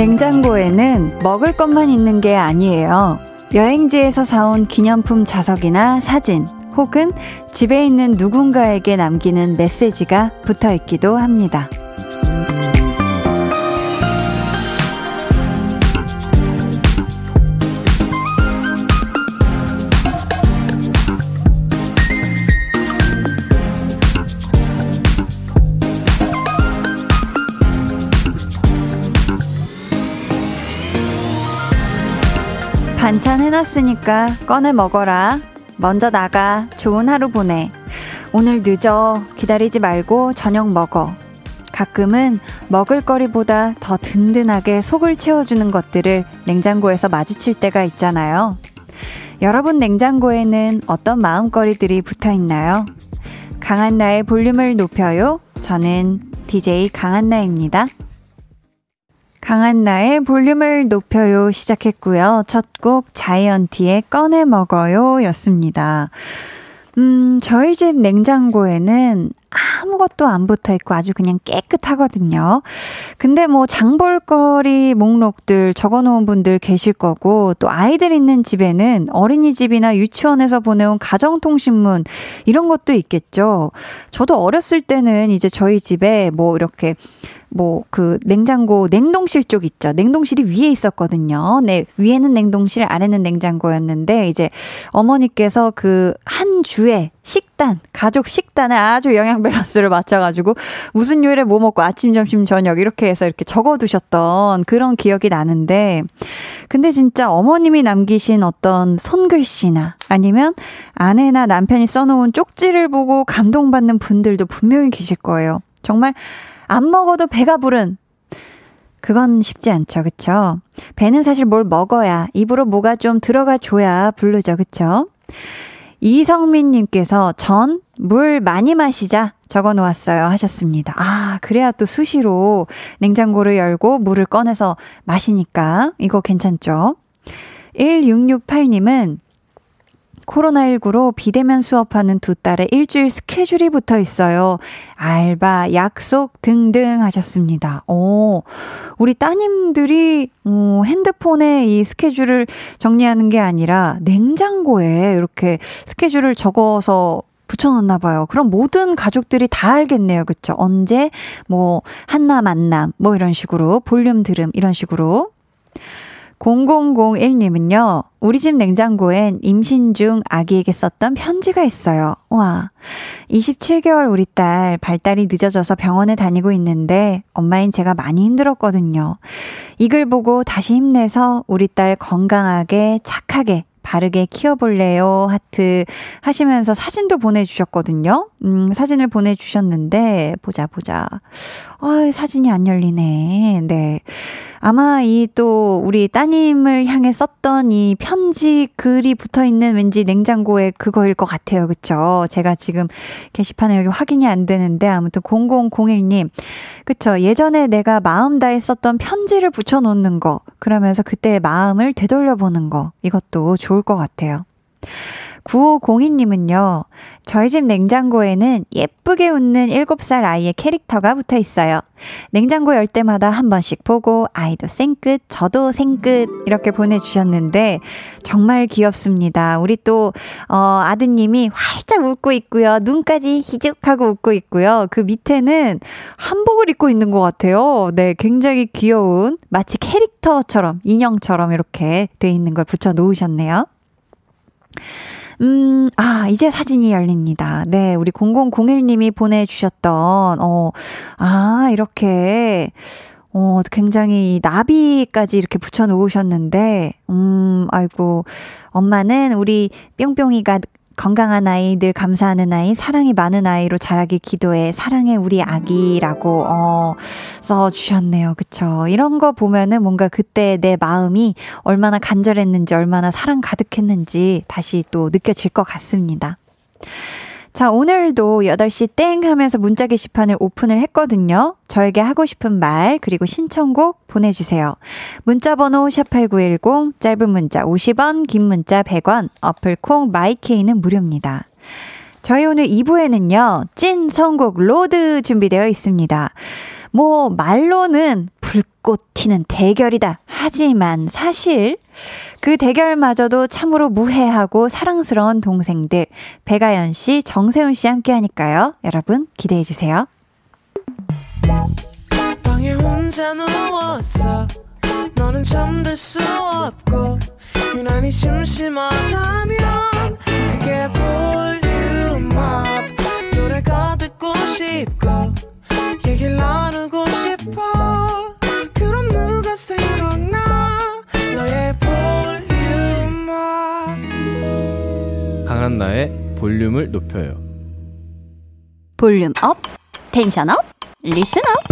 냉장고에는 먹을 것만 있는 게 아니에요. 여행지에서 사온 기념품 자석이나 사진, 혹은 집에 있는 누군가에게 남기는 메시지가 붙어 있기도 합니다. 반찬 해놨으니까 꺼내 먹어라. 먼저 나가. 좋은 하루 보내. 오늘 늦어. 기다리지 말고 저녁 먹어. 가끔은 먹을거리보다 더 든든하게 속을 채워주는 것들을 냉장고에서 마주칠 때가 있잖아요. 여러분 냉장고에는 어떤 마음거리들이 붙어 있나요? 강한나의 볼륨을 높여요. 저는 DJ 강한나입니다. 강한나의 볼륨을 높여요 시작했고요. 첫 곡 자이언티의 꺼내 먹어요 였습니다. 음, 저희 집 냉장고에는 아무것도 안 붙어 있고 아주 그냥 깨끗하거든요. 근데 뭐 장볼거리 목록들 적어 놓은 분들 계실 거고 또 아이들 있는 집에는 어린이집이나 유치원에서 보내온 가정통신문 이런 것도 있겠죠. 저도 어렸을 때는 이제 저희 집에 뭐 이렇게 뭐 그 냉장고 냉동실 쪽 있죠. 냉동실이 위에 있었거든요. 네, 위에는 냉동실, 아래는 냉장고였는데 이제 어머니께서 그 한 주에 식단, 가족 식단에 아주 영양 밸런스를 맞춰가지고 무슨 요일에 뭐 먹고 아침, 점심, 저녁 이렇게 해서 이렇게 적어두셨던 그런 기억이 나는데 근데 진짜 어머님이 남기신 어떤 손글씨나 아니면 아내나 남편이 써놓은 쪽지를 보고 감동받는 분들도 분명히 계실 거예요. 정말 안 먹어도 배가 부른 그건 쉽지 않죠. 그쵸? 배는 사실 뭘 먹어야 입으로 뭐가 좀 들어가 줘야 부르죠. 그쵸? 이성민 님께서 전 물 많이 마시자 적어 놓았어요 하셨습니다. 아, 그래야 또 수시로 냉장고를 열고 물을 꺼내서 마시니까 이거 괜찮죠? 1668님은 코로나19로 비대면 수업하는 두 딸의 일주일 스케줄이 붙어 있어요. 알바, 약속 등등 하셨습니다. 오, 우리 따님들이 어, 핸드폰에 이 스케줄을 정리하는 게 아니라 냉장고에 이렇게 스케줄을 적어서 붙여놓나 봐요. 그럼 모든 가족들이 다 알겠네요. 그쵸? 언제, 뭐, 한나 만남, 뭐 이런 식으로, 볼륨 들음, 이런 식으로. 0001님은요, 우리 집 냉장고엔 임신 중 아기에게 썼던 편지가 있어요. 와. 27개월 우리 딸 발달이 늦어져서 병원에 다니고 있는데 엄마인 제가 많이 힘들었거든요. 이 글 보고 다시 힘내서 우리 딸 건강하게 착하게 바르게 키워볼래요? 하트 하시면서 사진도 보내주셨거든요. 음, 사진을 보내주셨는데, 보자, 보자. 어, 사진이 안 열리네. 네. 아마 이 또 우리 따님을 향해 썼던 이 편지 글이 붙어 있는 왠지 냉장고에 그거일 것 같아요. 그쵸? 제가 지금 게시판에 여기 확인이 안 되는데 아무튼 0001님. 그쵸? 예전에 내가 마음 다해 썼던 편지를 붙여 놓는 거. 그러면서 그때의 마음을 되돌려보는 거. 이것도 좋을 것 같아요. 9502님은요, 저희 집 냉장고에는 예쁘게 웃는 7살 아이의 캐릭터가 붙어 있어요. 냉장고 열 때마다 한 번씩 보고, 아이도 생끝, 저도 생끝, 이렇게 보내주셨는데, 정말 귀엽습니다. 우리 또, 어, 아드님이 활짝 웃고 있고요. 눈까지 희죽하고 웃고 있고요. 그 밑에는 한복을 입고 있는 것 같아요. 네, 굉장히 귀여운, 마치 캐릭터처럼, 인형처럼 이렇게 돼 있는 걸 붙여 놓으셨네요. 음, 아, 이제 사진이 열립니다. 네, 우리 0001님이 보내주셨던, 어, 아, 이렇게, 어, 굉장히 나비까지 이렇게 붙여 놓으셨는데, 음, 아이고, 엄마는 우리 뿅뿅이가 건강한 아이, 늘 감사하는 아이, 사랑이 많은 아이로 자라길 기도해. 사랑해 우리 아기라고 어 써 주셨네요. 그쵸? 이런 거 보면은 뭔가 그때 내 마음이 얼마나 간절했는지, 얼마나 사랑 가득했는지 다시 또 느껴질 것 같습니다. 자, 오늘도 8시 땡 하면서 문자 게시판을 오픈을 했거든요. 저에게 하고 싶은 말, 그리고 신청곡 보내주세요. 문자번호 샵8910, 짧은 문자 50원, 긴 문자 100원, 어플 콩 마이케이는 무료입니다. 저희 오늘 2부에는요, 찐 선곡 로드 준비되어 있습니다. 뭐, 말로는 불꽃 튀는 대결이다. 하지만 사실 그 대결마저도 참으로 무해하고 사랑스러운 동생들 백아연 씨, 정세운 씨 함께 하니까요. 여러분 기대해 주세요. 얘기를 나누고 싶어 그럼 누가 생각나 너의 강한나의 볼륨을 높여요. volume up, tension up, listen up.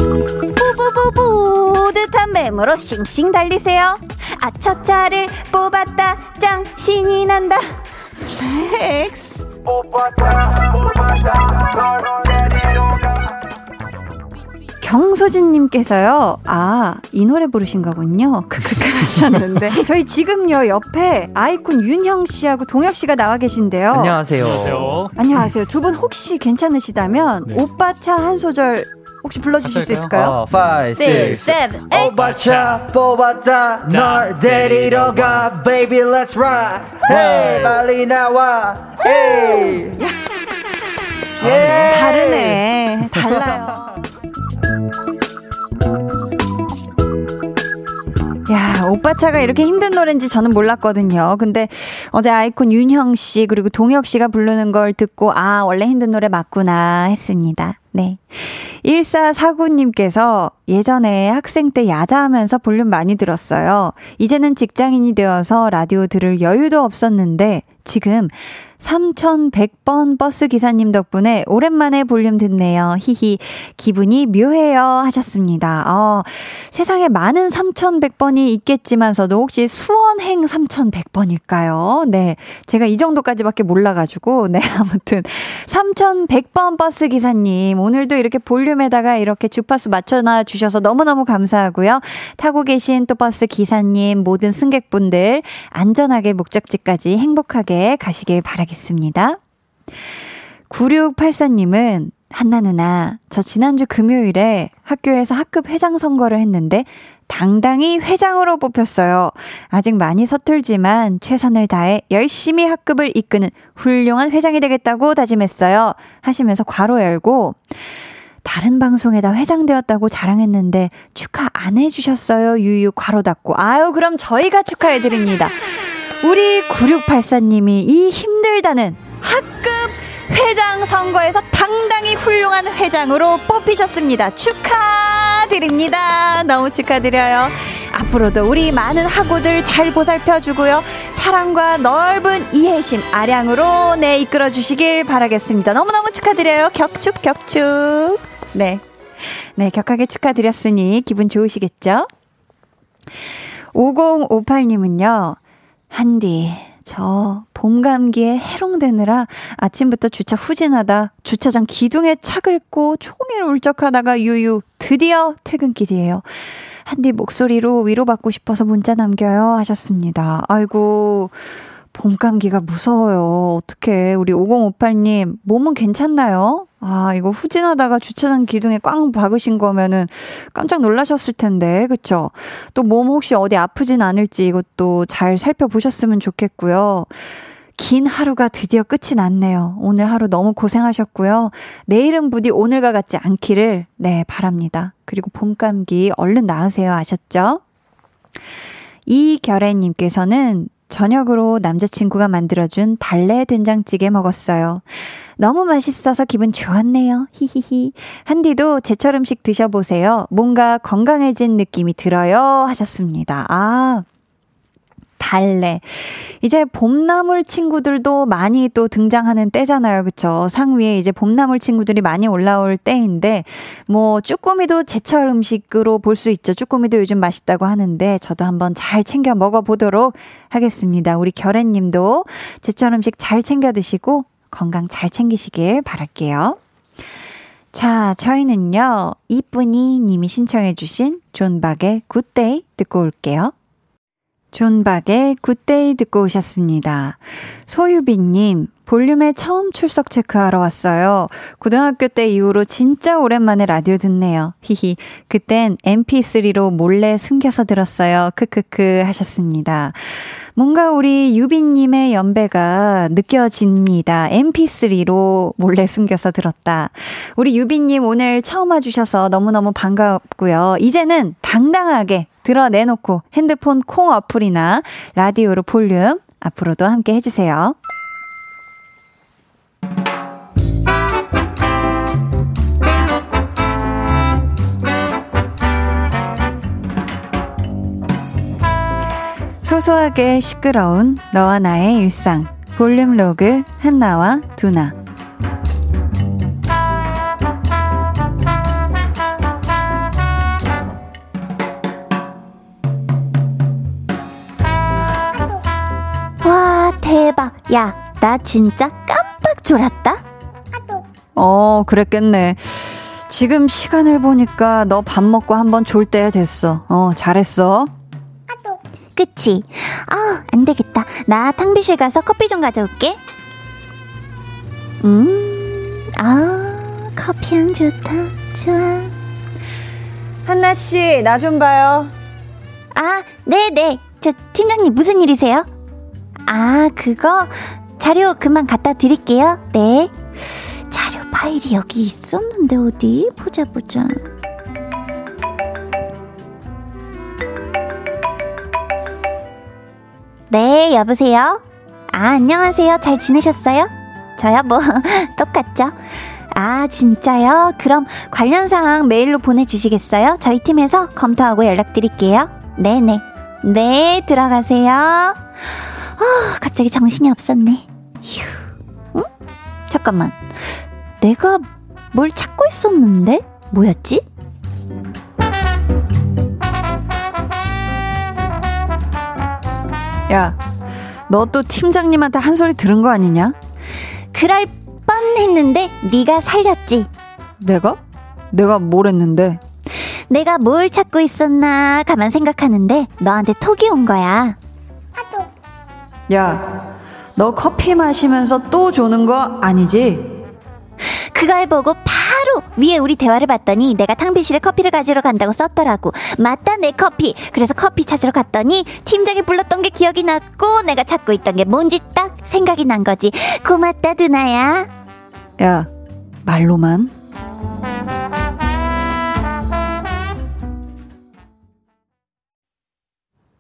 뿌뿌뿌 뿌듯한 맴으로 싱싱 달리세요. 아차차를 뽑았다, 짱 신이 난다. 렉스. 뽑았다, 뽑았다, 경소진님께서요, 아, 이 노래 부르신 거군요. 크크크 하셨는데. 저희 지금요, 옆에 아이콘 윤형 씨하고 동혁 씨가 나와 계신데요. 안녕하세요. 안녕하세요. 안녕하세요. 두 분 혹시 괜찮으시다면, 네. 오빠 차 한 소절 혹시 불러주실 수 있을까요? 5, 5, 6, 7, 8 오빠 차 뽑았다 널 데리러 가 Baby let's ride Hey 빨리 나와 Hey 다르네 달라요 야, 오빠 차가 이렇게 힘든 노래인지 저는 몰랐거든요. 근데 어제 아이콘 윤형 씨 그리고 동혁 씨가 부르는 걸 듣고 아, 원래 힘든 노래 맞구나 했습니다. 네. 1449님께서 예전에 학생 때 야자하면서 볼륨 많이 들었어요. 이제는 직장인이 되어서 라디오 들을 여유도 없었는데 지금 3100번 버스 기사님 덕분에 오랜만에 볼륨 듣네요. 히히. 기분이 묘해요. 하셨습니다. 어, 세상에 많은 3100번이 있겠지만서도 혹시 수원행 3100번일까요? 네. 제가 이 정도까지밖에 몰라가지고. 네. 아무튼 3100번 버스 기사님. 오늘도 이렇게 볼륨에다가 이렇게 주파수 맞춰놔 주셔서 너무너무 감사하고요. 타고 계신 또 버스 기사님, 모든 승객분들 안전하게 목적지까지 행복하게 가시길 바라겠습니다. 9684님은 한나 누나, 저 지난주 금요일에 학교에서 학급 회장 선거를 했는데 당당히 회장으로 뽑혔어요. 아직 많이 서툴지만 최선을 다해 열심히 학급을 이끄는 훌륭한 회장이 되겠다고 다짐했어요. 하시면서 괄호 열고 다른 방송에다 회장되었다고 자랑했는데 축하 안 해주셨어요. 유유 괄호 닫고. 아유, 그럼 저희가 축하해드립니다. 우리 9684님이 이 힘들다는 학급 회장 선거에서 당당히 훌륭한 회장으로 뽑히셨습니다. 축하드립니다. 너무 축하드려요. 앞으로도 우리 많은 학우들 잘 보살펴 주고요. 사랑과 넓은 이해심, 아량으로 네, 이끌어 주시길 바라겠습니다. 너무너무 축하드려요. 격축, 격축. 네. 네, 격하게 축하드렸으니 기분 좋으시겠죠? 5058님은요, 한디, 저 봄 감기에 해롱되느라 아침부터 주차 후진하다 주차장 기둥에 차 긁고 종일 울적하다가 유유 드디어 퇴근길이에요. 한디 목소리로 위로받고 싶어서 문자 남겨요 하셨습니다. 아이고 봄 감기가 무서워요. 어떻게 우리 5058님 몸은 괜찮나요? 아, 이거 후진하다가 주차장 기둥에 꽝 박으신 거면은 깜짝 놀라셨을 텐데, 그쵸? 또 몸 혹시 어디 아프진 않을지 이것도 잘 살펴보셨으면 좋겠고요. 긴 하루가 드디어 끝이 났네요. 오늘 하루 너무 고생하셨고요. 내일은 부디 오늘과 같지 않기를, 네, 바랍니다. 그리고 봄 감기 얼른 나으세요. 아셨죠? 이결애님께서는 저녁으로 남자친구가 만들어준 달래 된장찌개 먹었어요. 너무 맛있어서 기분 좋았네요. 히히히. 한디도 제철 음식 드셔보세요. 뭔가 건강해진 느낌이 들어요. 하셨습니다. 아, 달래. 이제 봄나물 친구들도 많이 또 등장하는 때잖아요. 그쵸? 상 위에 이제 봄나물 친구들이 많이 올라올 때인데, 뭐, 쭈꾸미도 제철 음식으로 볼 수 있죠. 쭈꾸미도 요즘 맛있다고 하는데, 저도 한번 잘 챙겨 먹어보도록 하겠습니다. 우리 결애님도 제철 음식 잘 챙겨 드시고, 건강 잘 챙기시길 바랄게요. 자, 저희는요, 이쁜이 님이 신청해주신 존박의 Good Day 듣고 올게요. 존박의 Good Day 듣고 오셨습니다. 소유빈님, 볼륨에 처음 출석 체크하러 왔어요. 고등학교 때 이후로 진짜 오랜만에 라디오 듣네요. 히히. 그땐 mp3로 몰래 숨겨서 들었어요. 크크크 하셨습니다. 뭔가 우리 유빈님의 연배가 느껴집니다. mp3로 몰래 숨겨서 들었다. 우리 유빈님 오늘 처음 와주셔서 너무너무 반갑고요. 이제는 당당하게 드러내놓고 핸드폰 콩 어플이나 라디오로 볼륨 앞으로도 함께 해주세요. 소소하게 시끄러운 너와 나의 일상. 볼륨 로그 한나와 두나. 와 대박. 야 나 진짜 깜빡 졸았다. 어 그랬겠네. 지금 시간을 보니까 너 밥 먹고 한번 졸 때 됐어. 어 잘했어 그치? 아, 안 되겠다. 나 탕비실 가서 커피 좀 가져올게. 음, 아, 커피향 좋다. 좋아. 한나씨, 나 좀 봐요. 아, 네네. 저, 팀장님, 무슨 일이세요? 아, 그거, 자료 금방 갖다 드릴게요. 네. 자료 파일이 여기 있었는데, 어디? 보자, 보자. 네, 여보세요? 아, 안녕하세요. 잘 지내셨어요? 저요? 뭐, 똑같죠? 아, 진짜요? 그럼 관련 사항 메일로 보내주시겠어요? 저희 팀에서 검토하고 연락드릴게요. 네네. 네, 들어가세요. 어, 갑자기 정신이 없었네. 휴. 응? 잠깐만. 내가 뭘 찾고 있었는데? 뭐였지? 야, 너 또 팀장님한테 한 소리 들은 거 아니냐? 그럴 뻔했는데 네가 살렸지. 내가? 내가 뭘 했는데? 내가 뭘 찾고 있었나 가만 생각하는데 너한테 톡이 온 거야. 야, 너 커피 마시면서 또 조는 거 아니지? 그걸 보고 바로 위에 우리 대화를 봤더니 내가 탕비실에 커피를 가지러 간다고 썼더라고. 맞다 내 커피. 그래서 커피 찾으러 갔더니 팀장이 불렀던 게 기억이 났고 내가 찾고 있던 게 뭔지 딱 생각이 난 거지. 고맙다 두나야. 야, 말로만?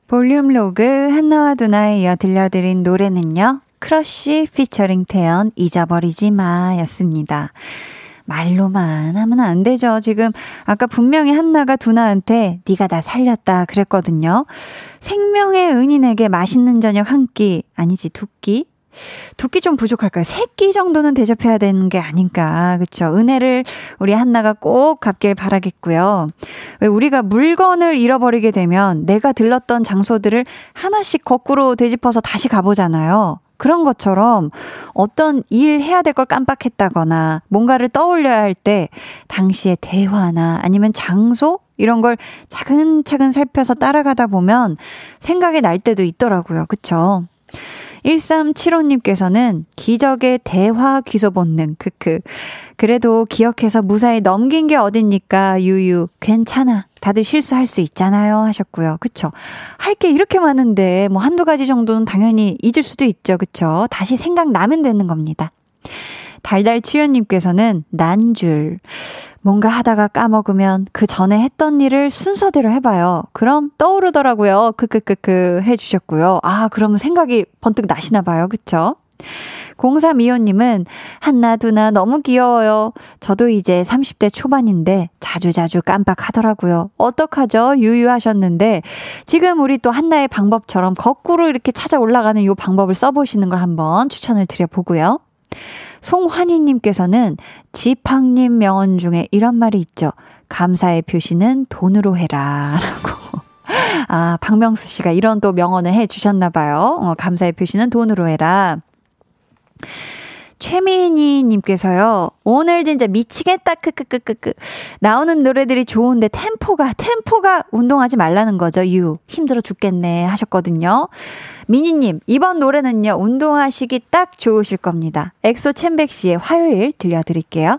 볼륨 로그 한나와 두나에 이어 들려드린 노래는요. 크러쉬 피처링 태연 잊어버리지 마 였습니다. 말로만 하면 안 되죠. 지금 아까 분명히 한나가 두나한테 네가 나 살렸다 그랬거든요. 생명의 은인에게 맛있는 저녁 한 끼 아니지 두 끼? 두 끼 좀 부족할까요? 세 끼 정도는 대접해야 되는 게 아닌가. 그쵸? 은혜를 우리 한나가 꼭 갚길 바라겠고요. 왜 우리가 물건을 잃어버리게 되면 내가 들렀던 장소들을 하나씩 거꾸로 되짚어서 다시 가보잖아요. 그런 것처럼 어떤 일 해야 될 걸 깜빡했다거나 뭔가를 떠올려야 할 때 당시의 대화나 아니면 장소 이런 걸 차근차근 살펴서 따라가다 보면 생각이 날 때도 있더라고요. 그쵸? 1375님께서는 기적의 대화 귀소 본능, 크크. 그래도 기억해서 무사히 넘긴 게 어딥니까? 유유. 괜찮아. 다들 실수할 수 있잖아요. 하셨고요. 그쵸? 할 게 이렇게 많은데, 뭐 한두 가지 정도는 당연히 잊을 수도 있죠. 그쵸? 다시 생각나면 되는 겁니다. 달달치유님께서는 난 줄. 뭔가 하다가 까먹으면 그 전에 했던 일을 순서대로 해봐요. 그럼 떠오르더라고요. 크크크크 해주셨고요. 아, 그러면 생각이 번뜩 나시나 봐요. 그쵸? 0325님은 한나 두나 너무 귀여워요. 저도 이제 30대 초반인데 자주자주 깜빡하더라고요. 어떡하죠? 유유하셨는데 지금 우리 또 한나의 방법처럼 거꾸로 이렇게 찾아 올라가는 요 방법을 써보시는 걸 한번 추천을 드려보고요. 송환희님께서는 지팡님 명언 중에 이런 말이 있죠. 감사의 표시는 돈으로 해라. 라고. 아, 박명수 씨가 이런 또 명언을 해 주셨나 봐요. 어, 감사의 표시는 돈으로 해라. 최민희님께서요, 오늘 진짜 미치겠다, 크크크크크. 나오는 노래들이 좋은데 템포가, 템포가 운동하지 말라는 거죠, 유. 힘들어 죽겠네 하셨거든요. 미니님, 이번 노래는요, 운동하시기 딱 좋으실 겁니다. 엑소 첸백시의 화요일 들려드릴게요.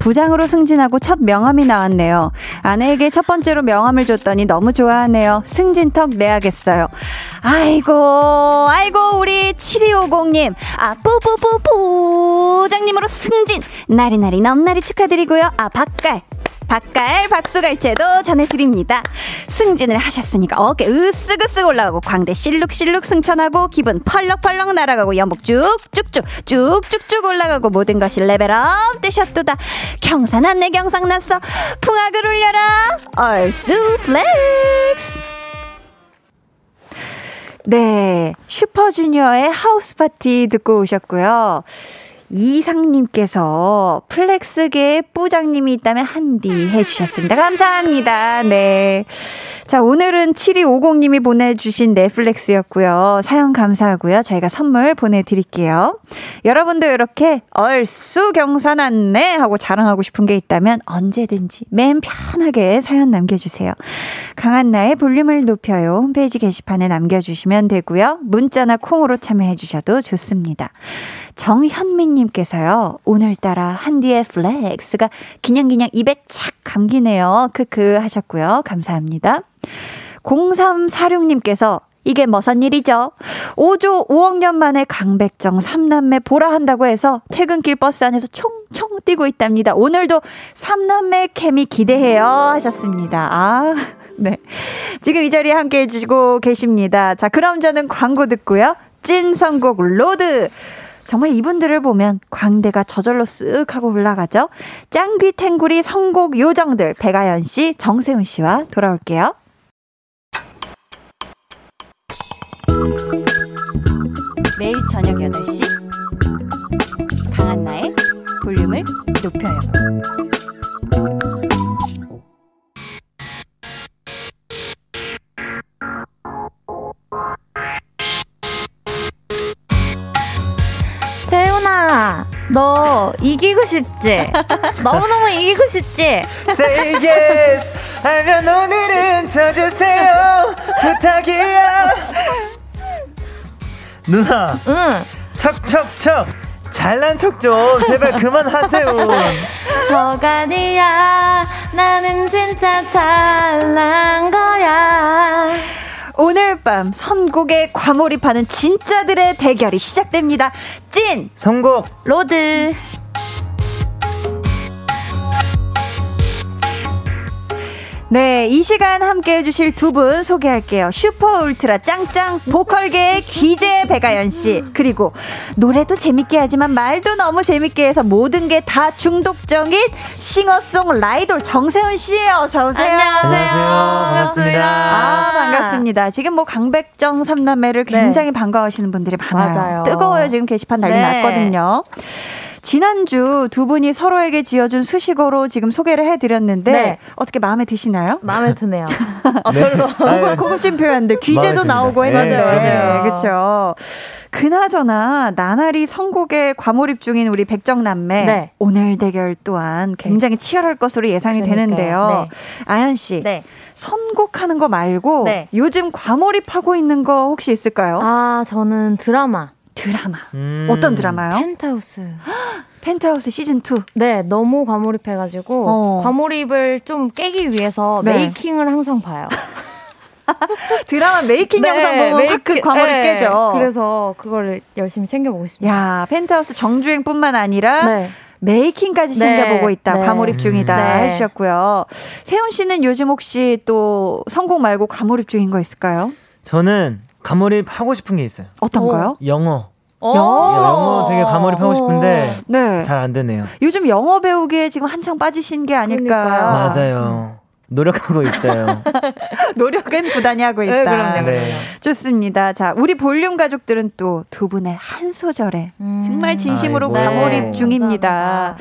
부장으로 승진하고 첫 명함이 나왔네요. 아내에게 첫 번째로 명함을 줬더니 너무 좋아하네요. 승진턱 내야겠어요. 아이고, 아이고, 우리 7250님. 아, 뿌뿌뿌 부장님으로 승진. 나리나리 넘나리 축하드리고요. 아, 박갈. 박갈 박수갈채도 전해드립니다. 승진을 하셨으니까 어깨 으쓱으쓱 올라가고 광대 실룩실룩 승천하고 기분 펄럭펄럭 날아가고 연목 쭉쭉쭉 쭉쭉쭉 올라가고 모든 것이 레벨업 되셨도다. 경사났네 경사났어. 풍악을 울려라. 얼쑤 flex. 네. 슈퍼주니어의 House Party 듣고 오셨고요. 이상님께서 flex계의 뿌장님이 있다면 한디 해주셨습니다. 감사합니다. 네. 자, 오늘은 7250님이 보내주신 넷flex였고요. 사연 감사하고요. 저희가 선물 보내드릴게요. 여러분도 이렇게 얼쑤 경사났네 하고 자랑하고 싶은 게 있다면 언제든지 맘 편하게 사연 남겨주세요. 강한나의 볼륨을 높여요. 홈페이지 게시판에 남겨주시면 되고요. 문자나 콩으로 참여해주셔도 좋습니다. 정현민님 께서요, 오늘따라 한디의 flex가 기냥기냥 입에 착 감기네요. 크크 하셨고요. 감사합니다. 0346님께서 이게 무슨 일이죠? 5조 5억 년 만에 강백정 3남매 보라 한다고 해서 퇴근길 버스 안에서 총총 뛰고 있답니다. 오늘도 3남매 케미 기대해요 하셨습니다. 아, 네. 지금 이 자리에 함께 해주시고 계십니다. 자, 그럼 저는 광고 듣고요. 찐 선곡 로드. 정말 이분들을 보면 광대가 저절로 쓱 하고 올라가죠. 짱귀 탱구리 선곡 요정들 백아연 씨, 정세운 씨와 돌아올게요. 매일 저녁 8시 강한나의 볼륨을 높여요. 너 이기고 싶지? 너무너무 이기고 싶지? Say yes 알면 오늘은 져주세요 부탁이야 누나 응. 척척척 잘난 척 좀 제발 그만하세요 척 아니야, 나는 진짜 잘난 거야. 오늘 밤 선곡에 과몰입하는 진짜들의 대결이 시작됩니다. 찐! 선곡 로드. 네, 이 시간 함께 해주실 두 분 소개할게요. 슈퍼 울트라 짱짱 보컬계의 귀재 배가연 씨. 그리고 노래도 재밌게 하지만 말도 너무 재밌게 해서 모든 게 다 중독적인 싱어송 라이돌 정세훈 씨. 어서 오세요. 안녕하세요 반갑습니다 아, 반갑습니다. 지금 뭐 강백정 삼남매를 굉장히 반가워하시는 분들이 많아요. 맞아요. 뜨거워요. 지금 게시판 난리 네. 났거든요. 지난주 두 분이 서로에게 지어준 수식어로 지금 소개를 해드렸는데 네. 어떻게 마음에 드시나요? 마음에 드네요. 네. 고급진 마음에 귀재도. 나오고 네, 했는데 맞아요. 그렇죠. 그나저나 나날이 선곡에 과몰입 중인 우리 백정남매 네. 오늘 대결 또한 굉장히 치열할 것으로 예상이 그러니까요. 되는데요. 아연 씨 네. 선곡하는 거 말고 네. 요즘 과몰입하고 있는 거 혹시 있을까요? 아, 저는 드라마. 드라마 음. 어떤 드라마요? 펜트하우스. 펜트하우스 시즌 2. 네, 너무 과몰입해 가지고 어. 과몰입을 좀 깨기 위해서 네. making을 항상 봐요. 드라마 making 네, 영상 보면 확그 과몰입 네, 깨져. 그래서 그거를 열심히 챙겨보고 있습니다. 야, 펜트하우스 정주행뿐만 아니라 네. 메이킹까지 네, 챙겨보고 있다. 네. 과몰입 중이다 네. 해주셨고요. 세훈 씨는 요즘 혹시 또 성공 말고 과몰입 중인 거 있을까요? 저는 과몰입 하고 싶은 게 있어요. 어떤 거요? 영어. 어. 영어 되게 과몰입 하고 싶은데 네. 잘 안 되네요. 요즘 영어 배우기에 지금 한창 빠지신 게 아닐까. 그러니까요. 맞아요. 노력하고 있어요. 노력은 부단히 하고 있다. 네, 그럼요. 네. 좋습니다. 자, 우리 볼륨 가족들은 또 두 분의 한 소절에 음. 정말 진심으로 아이고. 과몰입 네, 중입니다. 감사합니다.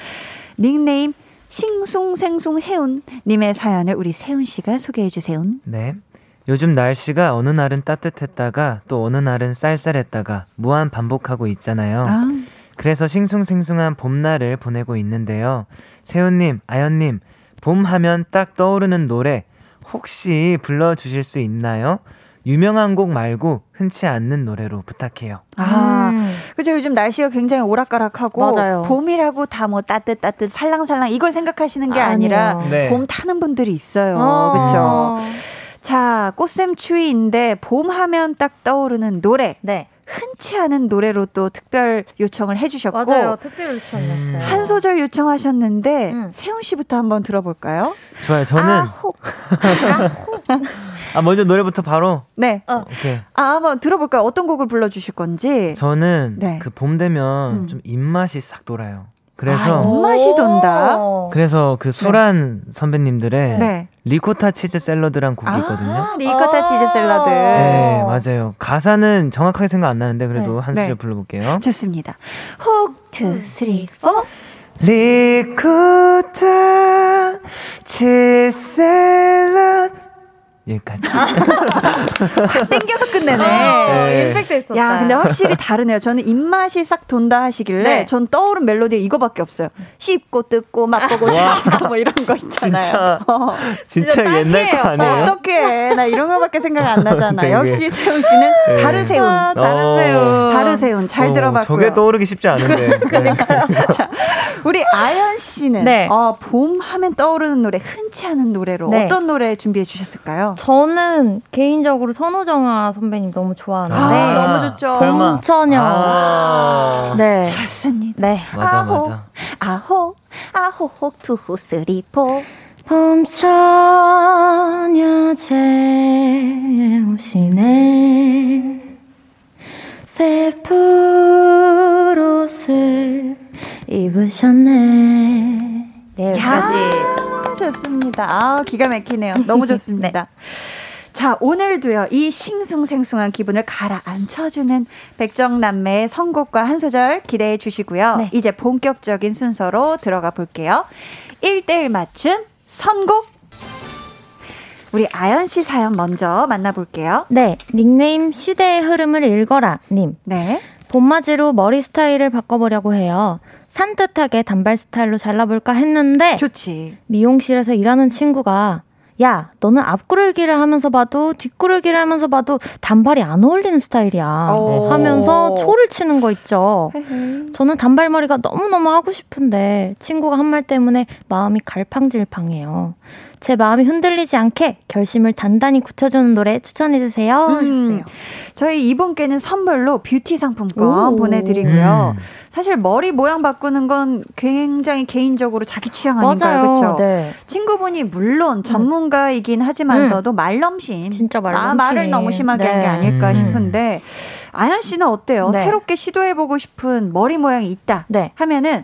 닉네임 싱숭생숭 해운 님의 사연을 우리 세훈 씨가 소개해 주세요. 네. 요즘 날씨가 어느 날은 따뜻했다가 또 어느 날은 쌀쌀했다가 무한 반복하고 있잖아요. 아, 그래서 싱숭생숭한 봄날을 보내고 있는데요. 세훈님, 아연님, 봄 하면 딱 떠오르는 노래 혹시 불러주실 수 있나요? 유명한 곡 말고 흔치 않는 노래로 부탁해요. 아, 음. 그죠. 요즘 날씨가 굉장히 오락가락하고 맞아요. 봄이라고 다 뭐 따뜻 따뜻 살랑살랑 이걸 생각하시는 게. 아니라 네. 봄 타는 분들이 있어요. 어. 그렇죠. 자, 꽃샘 추위인데 봄 하면 딱 떠오르는 노래. 네. 흔치 않은 노래로 또 특별 요청을 해주셨고 맞아요. 특별 요청이었어요. 한 소절 요청하셨는데 음. 세훈 씨부터 한번 들어볼까요? 좋아요. 저는 아, 아, 혹. 먼저 노래부터 바로 네. 어. 오케이. 아, 한번 들어볼까요? 어떤 곡을 불러주실 건지. 저는 네. 그봄 되면 음. 좀 입맛이 싹 돌아요. 아, 그래서 입맛이 돈다. 오. 그래서 그 소란 선배님들의 네. 리코타 치즈 샐러드란 곡이 있거든요. 아, 리코타 치즈 샐러드. 네, 맞아요. 가사는 정확하게 생각 안 나는데 그래도 네. 한 네. 소절 불러볼게요. 좋습니다. 혹, two, three, four. 리코타 치즈 샐러드 여기까지. 땡겨서 끝내네. 네. 임팩트 있었다. 야, 근데 확실히 다르네요. 저는 입맛이 싹 돈다 하시길래 네. 전 떠오른 멜로디 이거밖에 없어요. 씹고 뜯고 맛보고 씹고 뭐 이런 거 있잖아요. 진짜 어. 진짜 옛날 거 아니에요? 어떡해. 나 이런 거밖에 생각 안 나잖아. 그게. 역시 세훈 씨는 네. 다르세훈. 아, 다른 어. 세훈. 다르세훈. 잘 어, 들어봤고요. 저게 떠오르기 쉽지 않은데. 네. 자, 우리 아연 씨는 네. 어, 봄 하면 떠오르는 노래 흔치 않은 노래로 네. 어떤 노래 준비해 주셨을까요? 저는 개인적으로 선우정아 선배님 너무 좋아하는데 아, 너무 좋죠. 설마. 봄처녀. 아. 네. 좋습니다. 네. 맞아 아호. 맞아. 아호 아호 two three four 봄처녀 재우시네 새풀 옷을 입으셨네 네, 여기까지 아, 좋습니다. 아, 기가 막히네요. 너무 좋습니다. 자, 오늘도요, 이 싱숭생숭한 기분을 가라앉혀주는 백정남매의 선곡과 한 소절 기대해 주시고요. 네. 이제 본격적인 순서로 들어가 볼게요. 1대1 맞춤 선곡. 우리 아연 씨 사연 먼저 만나볼게요. 네 닉네임 시대의 흐름을 읽어라 님 네. 봄맞이로 머리 스타일을 바꿔보려고 해요 산뜻하게 단발 스타일로 잘라볼까 했는데 좋지. 미용실에서 일하는 친구가 야, 너는 앞구르기를 하면서 봐도 뒷구르기를 하면서 봐도 단발이 안 어울리는 스타일이야. 오. 하면서 초를 치는 거 있죠. 저는 단발머리가 너무너무 하고 싶은데 친구가 한 말 때문에 마음이 갈팡질팡해요. 제 마음이 흔들리지 않게 결심을 단단히 굳혀주는 노래 추천해주세요. 음. 저희 이분께는 선물로 뷰티 상품권 오. 보내드리고요. 음. 사실 머리 모양 바꾸는 건 굉장히 개인적으로 자기 취향 아닌가요? 그렇죠? 네. 친구분이 물론 전문가이긴 하지만서도 말넘심. 진짜 말넘심. 아, 말을 너무 심하게 한게 네. 아닐까 음. 싶은데 아연 씨는 어때요? 네. 새롭게 시도해보고 싶은 머리 모양이 있다 네. 하면은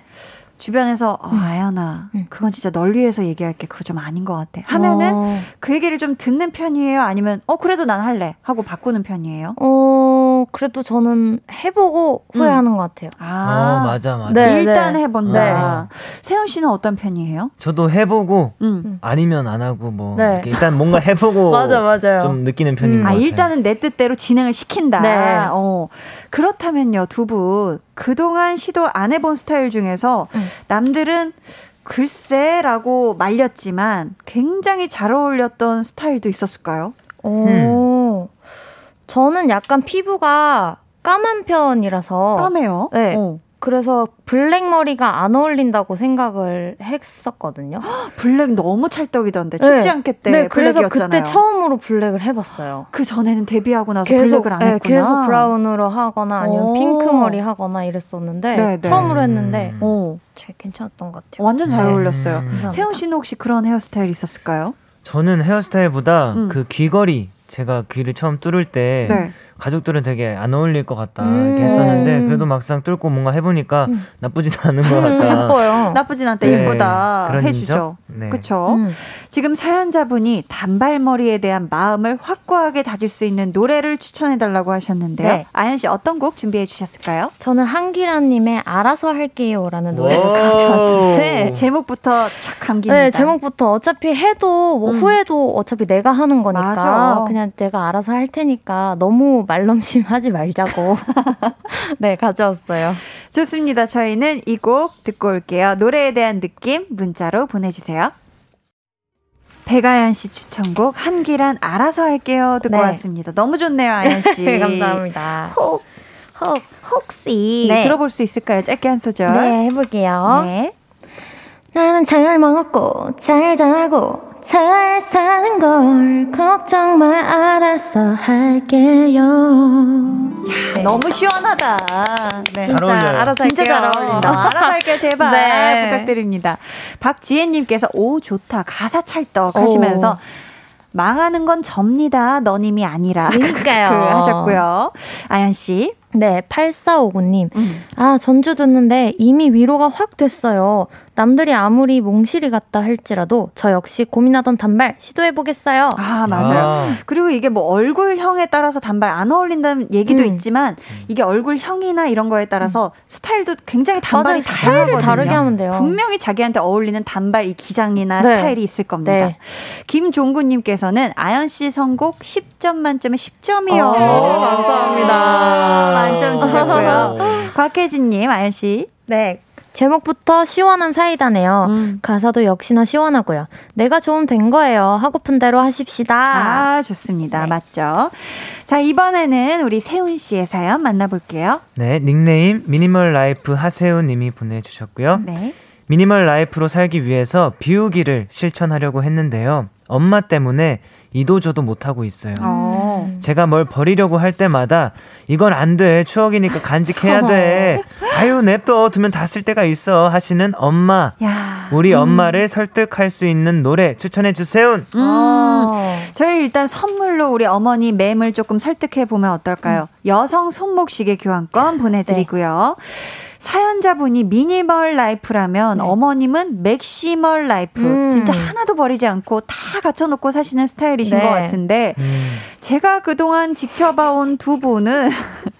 주변에서 어, 아연아 음. 그건 진짜 널 위해서 얘기할 게 그거 좀 아닌 것 같아 하면은 어, 그 얘기를 좀 듣는 편이에요 아니면 어 그래도 난 할래 하고 바꾸는 편이에요 어, 그래도 저는 해보고 후회하는 것 같아요. 아 어, 맞아 맞아. 네. 일단 해본다 네. 세훈 씨는 어떤 편이에요? 저도 해보고 음. 아니면 안 하고 뭐 네. 이렇게 일단 뭔가 해보고 맞아요. 좀 느끼는 편인 음. 것 아, 같아요. 일단은 내 뜻대로 진행을 시킨다. 네. 어. 그렇다면요, 두 분. 그동안 시도 안 해본 스타일 중에서 음. 남들은 글쎄라고 말렸지만 굉장히 잘 어울렸던 스타일도 있었을까요? 오, 저는 약간 피부가 까만 편이라서 까매요? 네. 어. 그래서 black 머리가 안 어울린다고 생각을 했었거든요. black 너무 찰떡이던데 춥지 네. 않겠대. 네, 그래서 블랙이었잖아요. 그때 처음으로 black을 해봤어요. 그 전에는 데뷔하고 나서 계속, black을 안 네, 했구나. 계속 brown으로 하거나 아니면 오. 핑크 머리 하거나 이랬었는데 네, 네. 처음으로 했는데 음. 어, 꽤 괜찮았던 것 같아요. 완전 잘 네. 어울렸어요. 음. 세훈 씨는 혹시 그런 헤어스타일 있었을까요? 저는 헤어스타일보다 음. 그 귀걸이 제가 귀를 처음 뚫을 때 네. 가족들은 되게 안 어울릴 것 같다 음. 이렇게 했었는데 그래도 막상 뚫고 뭔가 해보니까 음. 나쁘지는 않은 것 같다. 예뻐요. 나쁘진 않다. 네, 예쁘다. 해주죠. 네. 그쵸? 음. 지금 사연자분이 단발머리에 대한 마음을 확고하게 다질 수 있는 노래를 추천해달라고 하셨는데요. 네. 아연 씨 어떤 곡 준비해 주셨을까요? 저는 한기라님의 알아서 할게요라는 노래를. 가져왔는데 제목부터 촥 감깁니다. 네, 제목부터 어차피 해도 뭐 음. 후회도 어차피 내가 하는 거니까 맞아. 그냥 내가 알아서 할 테니까 너무 말넘심 하지 말자고 네 가져왔어요. 좋습니다. 저희는 이 곡 듣고 올게요. 노래에 대한 느낌 문자로 보내주세요. 백아연 씨 추천곡 한기란 알아서 할게요 듣고 네. 왔습니다. 너무 좋네요, 아연 씨. 네, 감사합니다. 혹, 혹, 혹시 네. 들어볼 수 있을까요? 짧게 한 소절. 네 해볼게요. 네. 나는 잘 먹고 잘 자고 잘 사는 걸 걱정 마 알아서 할게요. 너무 시원하다. 네. 잘 어울려요. 알아서 진짜 잘 할게요. 어울린다. 알아서 할게요, 제발. 네. 부탁드립니다. 박지혜님께서, 오, 좋다. 가사 찰떡 하시면서, 망하는 건 접니다. 너님이 아니라. 그러니까요. 그 하셨고요. 아연 씨. 네, 8459님. 음. 아, 전주 듣는데 이미 위로가 확 됐어요. 남들이 아무리 몽실이 같다 할지라도 저 역시 고민하던 단발 시도해보겠어요. 아, 맞아요. 아. 그리고 이게 뭐 얼굴형에 따라서 단발 안 어울린다는 얘기도 음. 있지만 이게 얼굴형이나 이런 거에 따라서 스타일도 굉장히 단발이 맞아요. 스타일을 다양하거든요. 다르게 하면 돼요. 분명히 자기한테 어울리는 단발 이 기장이나 네. 스타일이 있을 겁니다. 네. 김종구님께서는 아연 씨 선곡 10점 만점에 10점이요. 오, 감사합니다. 만점 주셨고요. 곽혜진님, 아연 씨. 네. 제목부터 시원한 사이다네요. 음. 가사도 역시나 시원하고요. 내가 좋으면 된 거예요. 하고픈 대로 하십시다. 아, 좋습니다. 네. 맞죠? 자, 이번에는 우리 세훈 씨의 사연 만나볼게요. 네, 닉네임 minimal life 하세우 님이 보내주셨고요. 네. minimal life로 살기 위해서 비우기를 실천하려고 했는데요. 엄마 때문에 이도저도 못하고 있어요. 어. 제가 뭘 버리려고 할 때마다 이건 안 돼. 추억이니까 간직해야 돼. 아유, 냅둬. 두면 다 쓸 때가 있어. 하시는 엄마. 야. 우리 엄마를 설득할 수 있는 노래 추천해 주세요. 음. 아. 저희 일단 선물로 우리 어머니 맴을 조금 설득해 보면 어떨까요? 여성 손목 시계 교환권 보내드리고요. 사연자분이 minimal life라면 어머님은 maximal life. 음. 진짜 하나도 버리지 않고 다 갖춰놓고 사시는 스타일이신 네. 것 같은데 음, 제가 그동안 지켜봐온 두 분은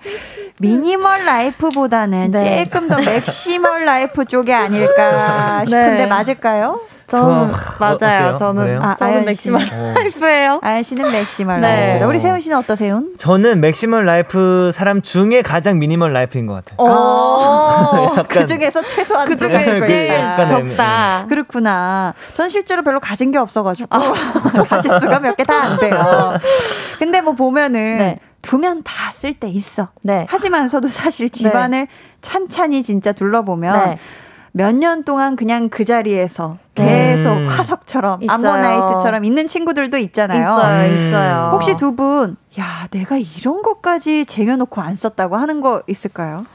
minimal life보다는 네. 조금 더 maximal life 쪽이 아닐까 싶은데 네. 맞을까요? 저는 저- 맞아요. 어때요? 저는 그래요? 아, 저는 maximal 씨. 어. life예요. 아연 씨는 maximal 네. life다. 우리 세훈 씨는 어떠세요? 저는 maximal life 사람 중에 가장 minimal life인 것 같아요. 어. 약간- 그 중에서 최소한 그 중에 제일 적다. 그렇구나. 전 실제로 별로 가진 게 없어가지고 가질 수가 몇 개 다 안 돼요. 근데 뭐 보면은 네. 두면 다 쓸 때 있어. 네. 하지만서도 사실 집안을 찬찬히 진짜 둘러보면 네. 몇 년 동안 그냥 그 자리에서 계속 음. 화석처럼. 암모나이트처럼 있는 친구들도 있잖아요. 있어요, 음. 있어요. 혹시 두 분, 야, 내가 이런 것까지 쟁여놓고 안 썼다고 하는 거 있을까요?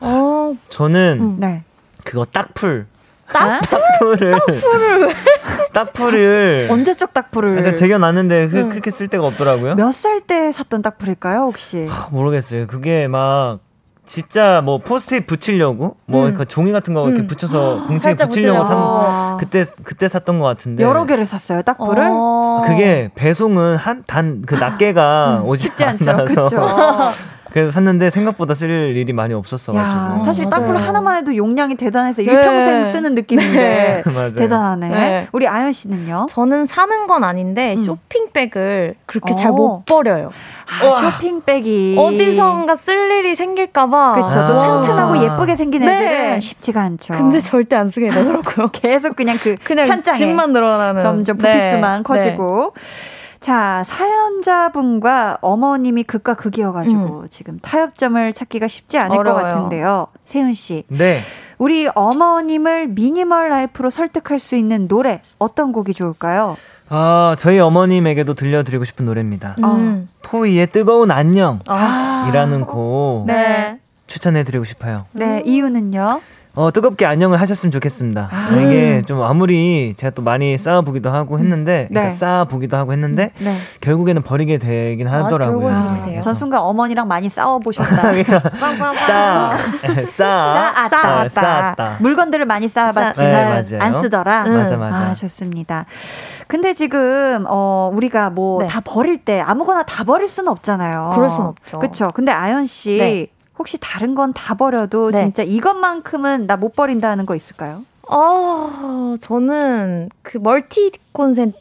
어, 저는 음. 네. 그거 딱풀. 딱? 딱풀을. 딱풀을. 언제적 딱풀을 약간 제겨놨는데 그, 음. 그렇게 쓸 데가 없더라고요. 몇 살 때 샀던 딱풀일까요, 혹시? 아, 모르겠어요. 그게 막 진짜 뭐 포스트잇 붙이려고 뭐 음. 그 종이 같은 거 이렇게 음. 붙여서 공책에 살짝 붙이려고 산. 아, 그때 그때 샀던 것 같은데 여러 개를 샀어요, 딱풀을? 어. 그게 배송은 한 단 그 낱개가 오지 쉽지 않죠, 않아서 그래서 샀는데 생각보다 쓸 일이 많이 없었어가지고 야, 사실. 딱풀 하나만 해도 용량이 대단해서 네. 일평생 쓰는 느낌인데 맞아요. 대단하네. 네. 우리 아연 씨는요? 저는 사는 건 아닌데 음. 쇼핑백을 그렇게 어. 잘못 버려요. 아, 쇼핑백이 어디선가 쓸 일이 생길까봐. 그쵸. 또 아. 튼튼하고 예쁘게 생긴 네. 애들은 쉽지가 않죠. 근데 절대 안 쓰게 되더라고요. 계속 그냥 그 그냥 찬장에 집만 늘어나는. 점점 네. 부피수만 커지고. 자, 사연자분과 어머님이 극과 극이어가지고 지금 타협점을 찾기가 쉽지 않을 어려워요. 것 같은데요. 세윤 씨. 네. 우리 어머님을 미니멀 라이프로 설득할 수 있는 노래 어떤 곡이 좋을까요? 아, 저희 어머님에게도 들려드리고 싶은 노래입니다. 음. 토이의 뜨거운 안녕이라는 아. 곡 네. 추천해드리고 싶어요. 네, 이유는요? 어, 뜨겁게 안녕을 하셨으면 좋겠습니다. 아. 이게 좀 아무리 제가 또 많이 쌓아보기도 하고 했는데, 네. 그러니까 쌓아보기도 하고 했는데, 네. 결국에는 버리게 되긴 하더라고요. 결국에는 아, 돼요. 전 순간 어머니랑 많이 싸워보셨다. 쌓아, 쌓아, 쌓았다. 어, 쌓았다. 물건들을 많이 쌓아봤지만 네. 안 쓰더라. 음. 맞아, 맞아. 아, 좋습니다. 근데 지금, 어, 우리가 뭐 네. 다 버릴 때 아무거나 다 버릴 수는 없잖아요. 그럴 순 없죠. 그쵸. 근데 아연 씨, 네. 혹시 다른 건 다 버려도 네. 진짜 이것만큼은 나 못 버린다는 거 있을까요? 어, 저는 그 멀티 콘센트.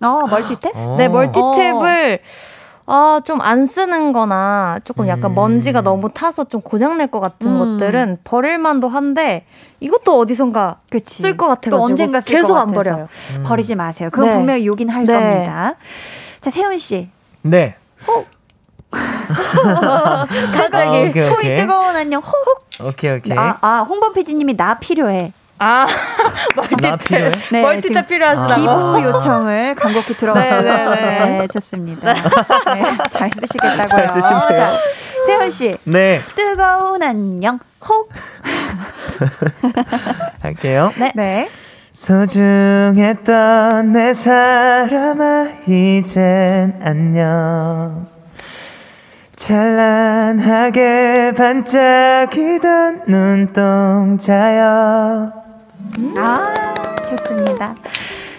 어, 멀티탭? 어. 네, 멀티탭을 아, 좀 안 쓰는 거나 조금 약간 음. 먼지가 너무 타서 좀 고장날 것 같은 음. 것들은 버릴만도 한데 이것도 어디선가. 쓸것또 언젠가 쓸 계속 것안 같아서. 버려요. 음. 버리지 마세요. 그건 네. 분명히 요긴 할 네. 겁니다. 자, 세훈 씨. 네. 갑자기. 아, 오케이, 토이 오케이. 뜨거운 안녕 혹. 오케이, 오케이. 아, 아, 홍범 PD님이 나 필요해. 아, 나 필요해? 네, 멀티탭 지금 필요하시다고. 기부 요청을 간곡히 들어가요. 네, 네, 네. 네, 좋습니다. 네, 잘 쓰시겠다고요. 잘 쓰시네요. 자, 세훈 씨. 네, 뜨거운 안녕 혹. 할게요. 네. 네. 소중했던 내 사람아, 이젠 안녕. 찬란하게 반짝이던 눈동자여. 아, 좋습니다.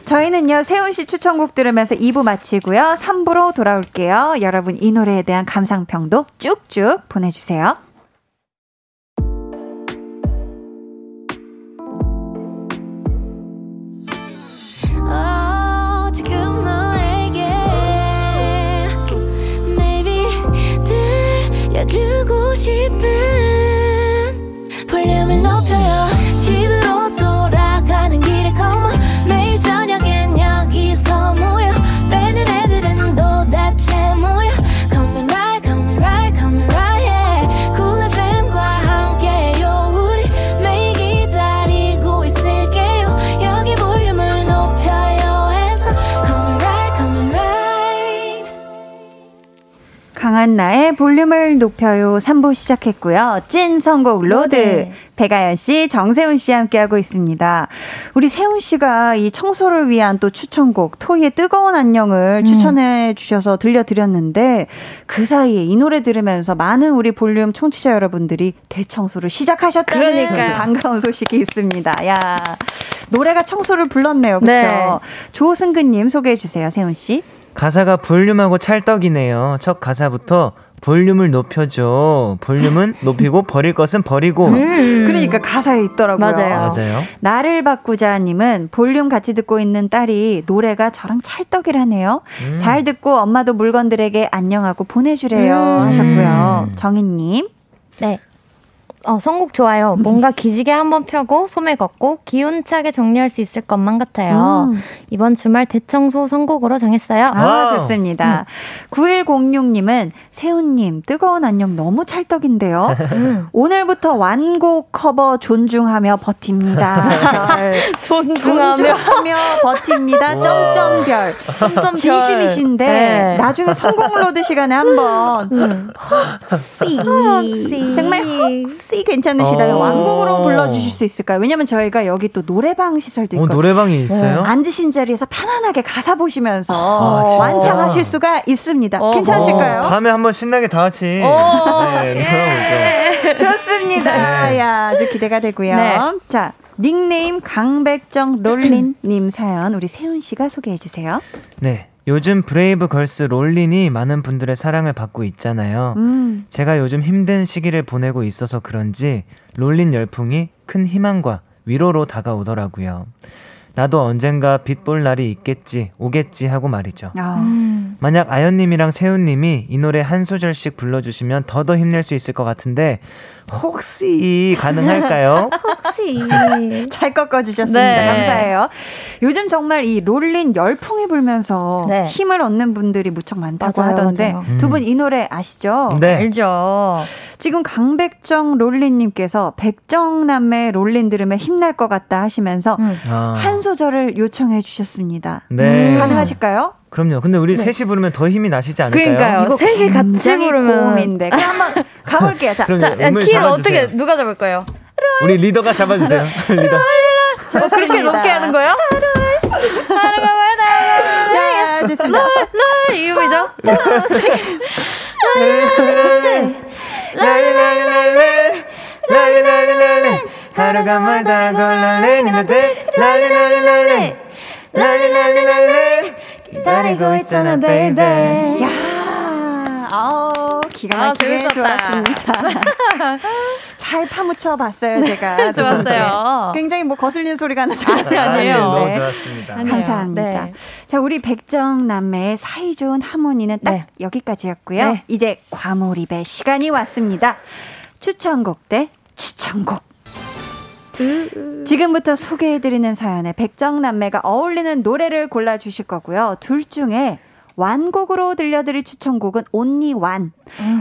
저희는요, 세훈 씨 추천곡 들으면서 2부 마치고요. 3부로 돌아올게요. 여러분 이 노래에 대한 감상평도 쭉쭉 보내주세요. 들려주고 싶은 볼륨을 높 강한나의 볼륨을 높여요 3부 시작했고요. 찐 선곡 로드. 네. 배가연 씨, 정세훈 씨 함께하고 있습니다. 우리 세훈 씨가 이 청소를 위한 또 추천곡, 토이의 뜨거운 안녕을 음. 추천해 주셔서 들려드렸는데, 그 사이에 이 노래 들으면서 많은 우리 볼륨 청취자 여러분들이 대청소를 시작하셨다는 그러니까요. 반가운 소식이 있습니다. 야 노래가 청소를 불렀네요. 그렇죠? 네. 조승근님 소개해 주세요, 세훈 씨. 가사가 볼륨하고 찰떡이네요. 첫 가사부터 볼륨을 높여줘. 볼륨은 높이고 버릴 것은 버리고. 음. 그러니까 가사에 있더라고요. 맞아요. 맞아요. 나를 바꾸자님은 볼륨 같이 듣고 있는 딸이 노래가 저랑 찰떡이라네요. 음. 잘 듣고 엄마도 물건들에게 안녕하고 보내주래요 음. 하셨고요. 음. 정희님. 네. 어, 선곡 좋아요. 뭔가 기지개 한번 펴고 소매 걷고 기운차게 정리할 수 있을 것만 같아요. 음. 이번 주말 대청소 선곡으로 정했어요. 아, 와우. 좋습니다. 9106님은 세훈님, 뜨거운 안녕 너무 찰떡인데요. 음. 오늘부터 완곡 커버 존중하며 버팁니다. 별. 존중하며 존중하며 버팁니다. 점점별. 점점별. 진심이신데 네. 나중에 선곡 로드 시간에 한번 음. 혹시. 정말 혹시 괜찮으시다면 어. 완곡으로 불러주실 수 있을까요? 왜냐면 저희가 여기 또 노래방 시설도 어, 있거든요. 노래방이 있어요? 앉으신 자리에서 편안하게 가사 보시면서 아? 완창하실 수가 있습니다. 어. 괜찮으실까요? 어, 다음에 한번 신나게 다 같이 어, 네, 놀아보죠. 좋습니다. 네. 야, 아주 기대가 되고요. 네. 자, 닉네임 강백정 롤린님 사연 우리 세훈 씨가 소개해 주세요. 네. 요즘 브레이브 걸스 롤린이 많은 분들의 사랑을 받고 있잖아요. 음, 제가 요즘 힘든 시기를 보내고 있어서 그런지 롤린 열풍이 큰 희망과 위로로 다가오더라고요. 나도 언젠가 빛볼 날이 있겠지, 오겠지 하고 말이죠. 아, 음. 만약 아연님이랑 세훈님이 이 노래 한 소절씩 불러주시면 더더 힘낼 수 있을 것 같은데 혹시 가능할까요? 혹시. 잘 꺾어주셨습니다. 네. 감사해요. 요즘 정말 이 롤린 열풍이 불면서 네. 힘을 얻는 분들이 무척 많다고 맞아요, 하던데 맞아요. 두분 이 노래 아시죠? 네. 알죠. 지금 강백정 롤린님께서 백정남매 롤린 들으면 힘날 것 같다 하시면서 음. 아, 한 소절을 요청해 주셨습니다. 네. 음. 가능하실까요? 그럼요. 근데 우리 셋이 부르면 더 힘이 나시지 않을까요? 그러니까요. 이거 셋이 같이 굉장히 부르면. 고음인데 한번 가볼게요. 자, 그럼 자, 키를. 어떻게 누가 잡을 거예요? 우리 리더가 잡아주세요. 리더. 어, 그렇게 높게 하는 거예요? 자, 좋습니다. 이음이죠? 랄리랄리랄리 랄리랄리랄리 하루가 멀다 골랄리 니네들 랄리랄리랄리 랄리랄리랄리 기다리고 있잖아 baby 야, 어, 기가 아, 막히게 재밌었다. 좋았습니다. 잘 파묻혀 봤어요, 제가. 좋았어요. 굉장히 뭐 거슬리는 소리가 나지 아니, 아니에요. 너무 네. 좋았습니다. 감사합니다. 네. 자, 우리 백정 남매의 사이좋은 하모니는 딱 네. 여기까지였고요. 네. 이제 과몰입의 시간이 왔습니다. 추천곡 대 추천곡. 지금부터 소개해드리는 사연에 백정 남매가 어울리는 노래를 골라주실 거고요. 둘 중에 완곡으로 들려드릴 추천곡은 온리 완.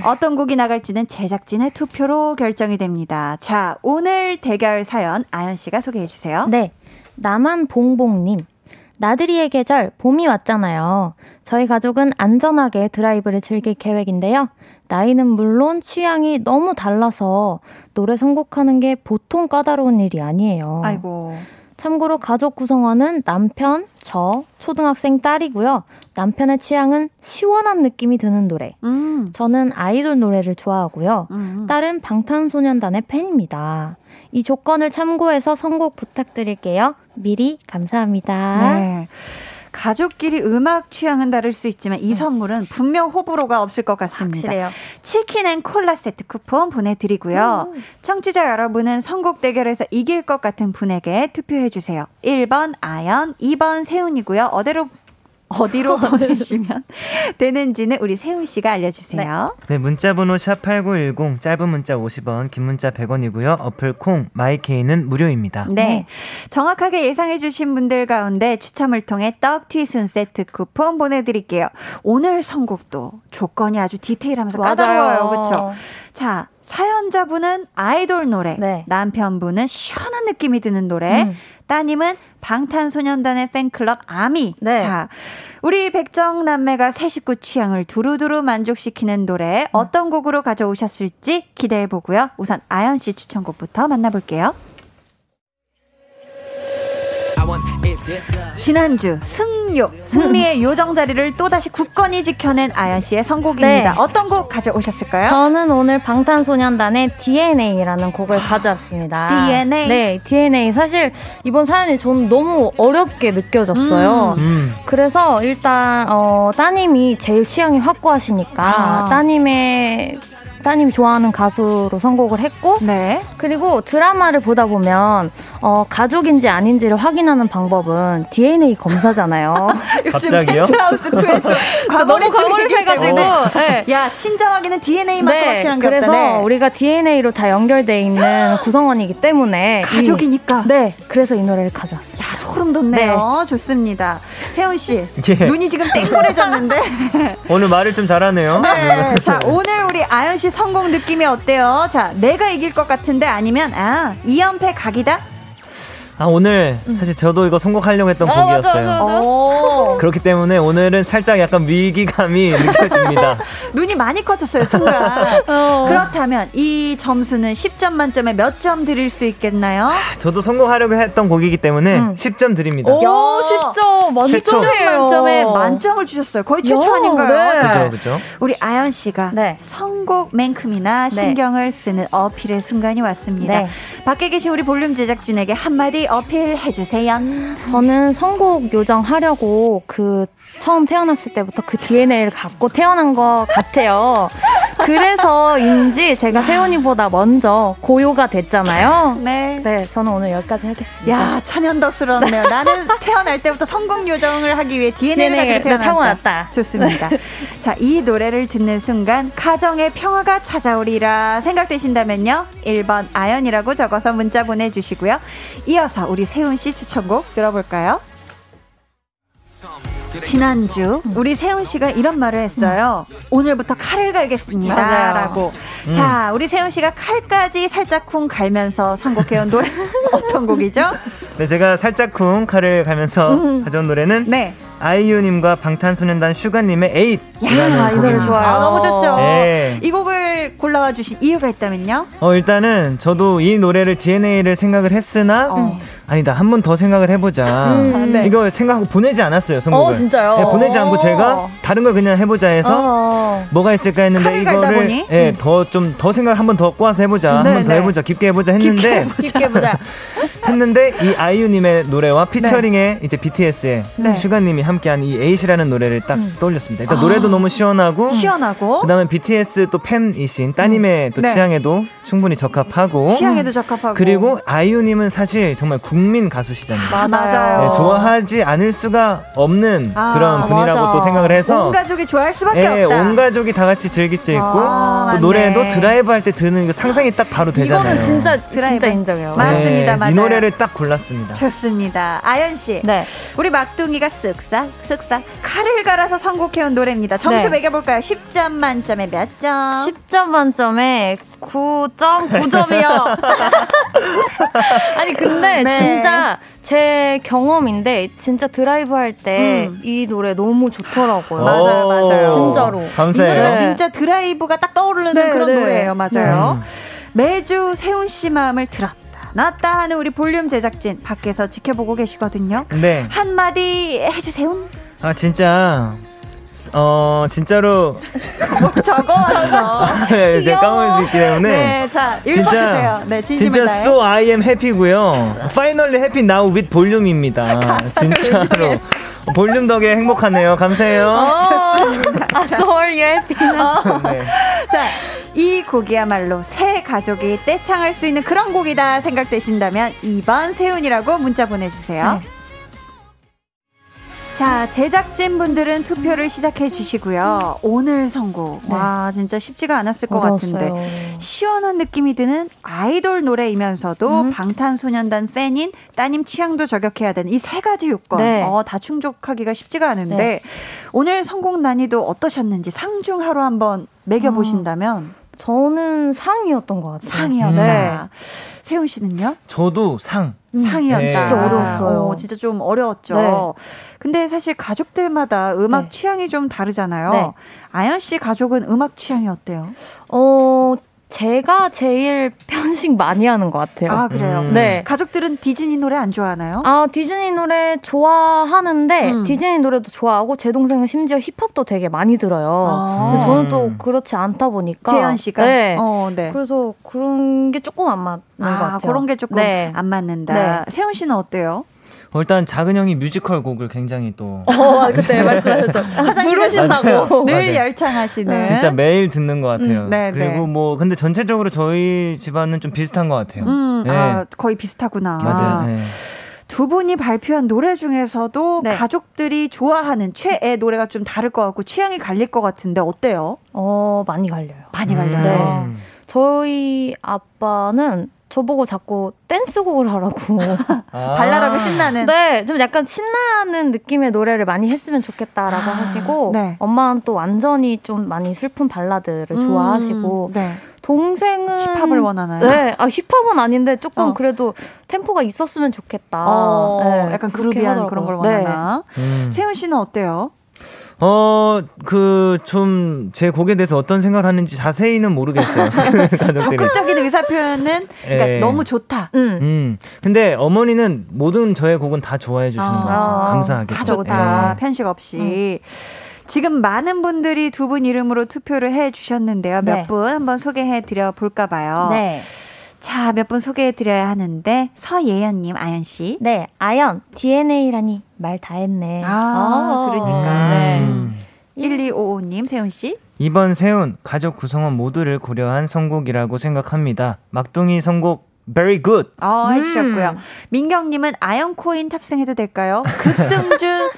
어떤 곡이 나갈지는 제작진의 투표로 결정이 됩니다. 자, 오늘 대결 사연 아연 씨가 소개해 주세요. 네. 나만 봉봉님. 나들이의 계절, 봄이 왔잖아요. 저희 가족은 안전하게 드라이브를 즐길 계획인데요. 나이는 물론 취향이 너무 달라서 노래 선곡하는 게 보통 까다로운 일이 아니에요. 아이고. 참고로 가족 구성원은 남편, 저, 초등학생 딸이고요. 남편의 취향은 시원한 느낌이 드는 노래. 음. 저는 아이돌 노래를 좋아하고요. 음. 딸은 방탄소년단의 팬입니다. 이 조건을 참고해서 선곡 부탁드릴게요. 미리 감사합니다. 네. 가족끼리 음악 취향은 다를 수 있지만 이 선물은 분명 호불호가 없을 것 같습니다. 확실해요. 치킨 and 콜라 세트 쿠폰 보내드리고요. 청취자 여러분은 선곡 대결에서 이길 것 같은 분에게 투표해주세요. 1번 아연, 2번 세훈이고요. 어디로 어디로 보내시면 되는지는 우리 세훈 씨가 알려주세요. 네, 문자번호 샵 8910 짧은 문자 50원 긴 문자 100원이고요 어플 콩 마이케이는 무료입니다 네. 정확하게 예상해주신 분들 가운데 추첨을 통해 떡 튀순 세트 쿠폰 보내드릴게요. 오늘 선곡도 조건이 아주 디테일하면서 까다로워요. 그렇죠? 자, 사연자분은 아이돌 노래, 네. 남편분은 시원한 느낌이 드는 노래, 음. 따님은 방탄소년단의 팬클럽 아미. 네. 자, 우리 백정 남매가 새 식구 취향을 두루두루 만족시키는 노래 어떤 곡으로 가져오셨을지 기대해 보고요. 우선 아연 씨 추천곡부터 만나볼게요. 지난주 승요 승리의 요정 자리를 또다시 굳건히 지켜낸 아연 씨의 선곡입니다. 네. 어떤 곡 가져오셨을까요? 저는 오늘 방탄소년단의 DNA라는 곡을 가져왔습니다. DNA? 네, DNA. 사실 이번 사연이 전 너무 어렵게 느껴졌어요. 음, 그래서 일단 어, 따님이 제일 취향이 확고하시니까 아. 따님의 따님이 좋아하는 가수로 선곡을 했고 네. 그리고 드라마를 보다 보면 어, 가족인지 아닌지를 확인하는 방법은 DNA 검사잖아요. 갑자기요? 하우스 트웬트 너무 과몰입해가지고 네. 야 친정하기는 DNA만큼 확실한 게 그래서 없다. 네. 우리가 DNA로 다 연결돼 있는 구성원이기 때문에 이- 가족이니까. 네, 그래서 이 노래를 가져왔어요. 야 소름 돋네요. 좋습니다. 세훈 씨 예. 눈이 지금 땡그레졌는데. 오늘 말을 좀 잘하네요 네. 자 오늘 우리 아연 씨 성공 느낌이 어때요? 자 내가 이길 것 같은데 아니면 아 2연패 각이다. 아 오늘 사실 저도 이거 선곡하려고 했던 아, 맞아, 곡이었어요 맞아, 맞아. 오. 그렇기 때문에 오늘은 살짝 약간 위기감이 느껴집니다 눈이 많이 커졌어요 순간. 그렇다면 이 점수는 10점 만점에 몇 점 드릴 수 있겠나요? 저도 성공하려고 했던 곡이기 때문에 음. 10점 드립니다 오, 야. 진짜 최초. 10점 만점에 만점을 주셨어요. 거의 최초 야, 아닌가요? 네. 자, 그죠 그죠 우리 아연 씨가 네. 선곡만큼이나 신경을 쓰는 어필의 순간이 왔습니다. 네. 밖에 계신 우리 볼륨 제작진에게 한마디 어필해 주세요. 저는 선곡 요정 하려고 그 처음 태어났을 때부터 그 DNA를 갖고 태어난 것 같아요. 그래서인지 제가 세훈이보다 먼저 고요가 됐잖아요. 네. 네, 저는 오늘 여기까지 하겠습니다. 야, 천연덕스럽네요. 나는 태어날 때부터 성공 요정을 하기 위해 DNA를 DNA 가지고 가 태어났다. 타고났다. 좋습니다. 자, 이 노래를 듣는 순간 가정의 평화가 찾아오리라 생각되신다면요. 1번 아연이라고 적어서 문자 보내주시고요. 이어서 우리 세훈 씨 추천곡 들어볼까요? 지난주 우리 세훈 씨가 이런 말을 했어요. 오늘부터 칼을 갈겠습니다. 맞아요. 라고. 자, 우리 세훈 씨가 칼까지 살짝쿵 갈면서 선곡해온 노래 어떤 곡이죠? 네, 제가 살짝쿵 칼을 가면서 가져온 노래는 네. 아이유님과 방탄소년단 슈가님의 에잇. 야, 이 노래 좋아요. 아, 너무 좋죠. 네. 이 곡을 골라와 주신 이유가 있다면요? 어, 일단은 저도 이 노래를 DNA를 생각을 했으나, 어. 아니다, 한 번 더 생각을 해보자. 음, 네. 이거 생각하고 보내지 않았어요, 선곡을. 어, 진짜요? 네, 보내지 않고 어. 제가 다른 걸 그냥 해보자 해서 어. 뭐가 있을까 했는데 이거를? 예, 더 좀 더 생각 한번 더 꼬아서 해보자. 한 네, 번 더 네. 해보자. 깊게 해보자 했는데 깊게 보자. 했는데 이 아이유님의 노래와 피처링의 이제 BTS의 네. 슈가님이 함께한 이 에잇이라는 노래를 딱 음. 떠올렸습니다. 일단 노래도 너무 시원하고 시원하고 그다음에 BTS 또 팬이신 따님의 또 네. 취향에도 충분히 적합하고 취향에도 적합하고 그리고 아이유님은 사실 정말 국민 가수시잖아요. 맞아요. 네, 좋아하지 않을 수가 없는 아, 그런 분이라고 맞아. 또 생각을 해서 온 가족이 좋아할 수밖에 예, 없다. 온 가족이 다 같이 즐길 수 있고 아. 노래도 드라이브 할 때 듣는 그 상상이 딱 바로 되잖아요. 이거는 진짜 드라이브. 진짜 인정해요. 맞- 맞습니다, 네, 맞아요. 이 노래를 딱 골랐습니다. 좋습니다. 아연 씨. 네. 우리 막둥이가 쓱싹 쓱싹 칼을 갈아서 선곡해온 노래입니다. 점수 네. 매겨볼까요? 10점 만점에 몇 점? 10점 만점에 9.9점이요. 아니 근데 네. 진짜 제 경험인데 진짜 드라이브 할 때 이 음. 노래 너무 좋더라고요. 맞아요, 맞아요. 진짜로. 이 감사해요. 노래가 네. 진짜 드라이브가 딱 떠오르는 네, 그런 네. 노래예요. 맞아요. 음. 매주 세훈 씨 마음을 들었 다. 놨다 하는 우리 볼륨 제작진 밖에서 지켜보고 계시거든요. 네. 한마디 해주세요. 아 진짜 어 진짜로 적어왔어. 네, 제가 까먹을 수 있기 때문에 네, 자, 읽어주세요. 네, 진심을 진짜 다해. so I am happy고요. Finally happy now with 볼륨입니다. 진짜로 볼륨 덕에 행복하네요. 감사해요. 어. 아, sorry, 네. 자, 이 곡이야말로 새 가족이 떼창할 수 있는 그런 곡이다 생각되신다면 2번 세훈이라고 문자 보내주세요. 네. 자, 제작진 분들은 투표를 시작해 주시고요. 오늘 선곡. 와, 진짜 쉽지가 않았을 것 같은데. 어려웠어요. 시원한 느낌이 드는 아이돌 노래이면서도 음. 방탄소년단 팬인 따님 취향도 저격해야 되는 이 세 가지 요건 네. 어, 다 충족하기가 쉽지가 않은데 네. 오늘 성공 난이도 어떠셨는지 상중하로 한번 매겨보신다면 저는 상이었던 것 같아요. 상이었다. 네. 세훈 씨는요? 저도 상. 상이었다. 네. 진짜 어려웠어요. 어, 진짜 좀 어려웠죠. 네. 근데 사실 가족들마다 음악 네. 취향이 좀 다르잖아요. 네. 아연 씨 가족은 음악 취향이 어때요? 어, 제가 제일 편식 많이 하는 것 같아요. 아 그래요. 음. 네. 가족들은 디즈니 노래 안 좋아하나요? 아, 디즈니 노래 좋아하는데, 음. 디즈니 노래도 좋아하고, 제 동생은 심지어 힙합도 되게 많이 들어요. 아. 저는 또 음. 그렇지 않다 보니까. 재현 씨가. 네. 어, 네. 그래서 그런 게 조금 안 맞는 것 아, 같아요. 그런 게 조금 네. 안 맞는다. 네. 세훈 씨는 어때요? 어, 일단 작은 형이 뮤지컬 곡을 굉장히 또 어, 그때 말씀하셨죠. 부르신다고. 늘 맞아요. 열창하시는. 진짜 매일 듣는 것 같아요. 음, 네, 그리고 네. 뭐 근데 전체적으로 저희 집안은 좀 비슷한 것 같아요. 음, 네. 아, 거의 비슷하구나. 맞아요. 네. 두 분이 발표한 노래 중에서도 네. 가족들이 좋아하는 최애 노래가 좀 다를 것 같고 취향이 갈릴 것 같은데 어때요? 어, 많이 갈려요. 많이 갈려요. 네. 저희 아빠는 저보고 자꾸 댄스곡을 하라고. 아. 발랄하고 신나는. 네, 좀 약간 신나는 느낌의 노래를 많이 했으면 좋겠다라고 아, 하시고, 네. 엄마는 또 완전히 좀 많이 슬픈 발라드를 음, 좋아하시고, 네. 동생은 힙합을 원하나요? 네, 아 힙합은 아닌데 조금 어. 그래도 템포가 있었으면 좋겠다. 어, 네, 약간 그렇게 그루비한 그런 걸 하더라고요. 네. 원하나? 음. 세훈 씨는 어때요? 어, 그, 좀, 제 곡에 대해서 어떤 생각을 하는지 자세히는 모르겠어요. 적극적인 의사 표현은 그러니까 예. 너무 좋다. 음. 음. 근데 어머니는 모든 저의 곡은 다 좋아해 주시는 것 같아요. 아. 감사하게. 다 좋다. 예. 편식 없이. 지금 많은 분들이 두 분 이름으로 투표를 해 주셨는데요. 몇 네. 분 한번 소개해 드려 볼까 봐요. 네. 자, 몇 분 소개해 드려야 하는데 서예연 님, 아연 씨. 네, 아연, DNA라니 말 다 했네. 아, 그러니까. 음. 네. 음. 1255님, 세훈 씨. 이번 세운 가족 구성원 모두를 고려한 선곡이라고 생각합니다. 막둥이 선곡 very good. 어, 해주셨고요. 민경님은 아연 코인 탑승해도 될까요? 급등주,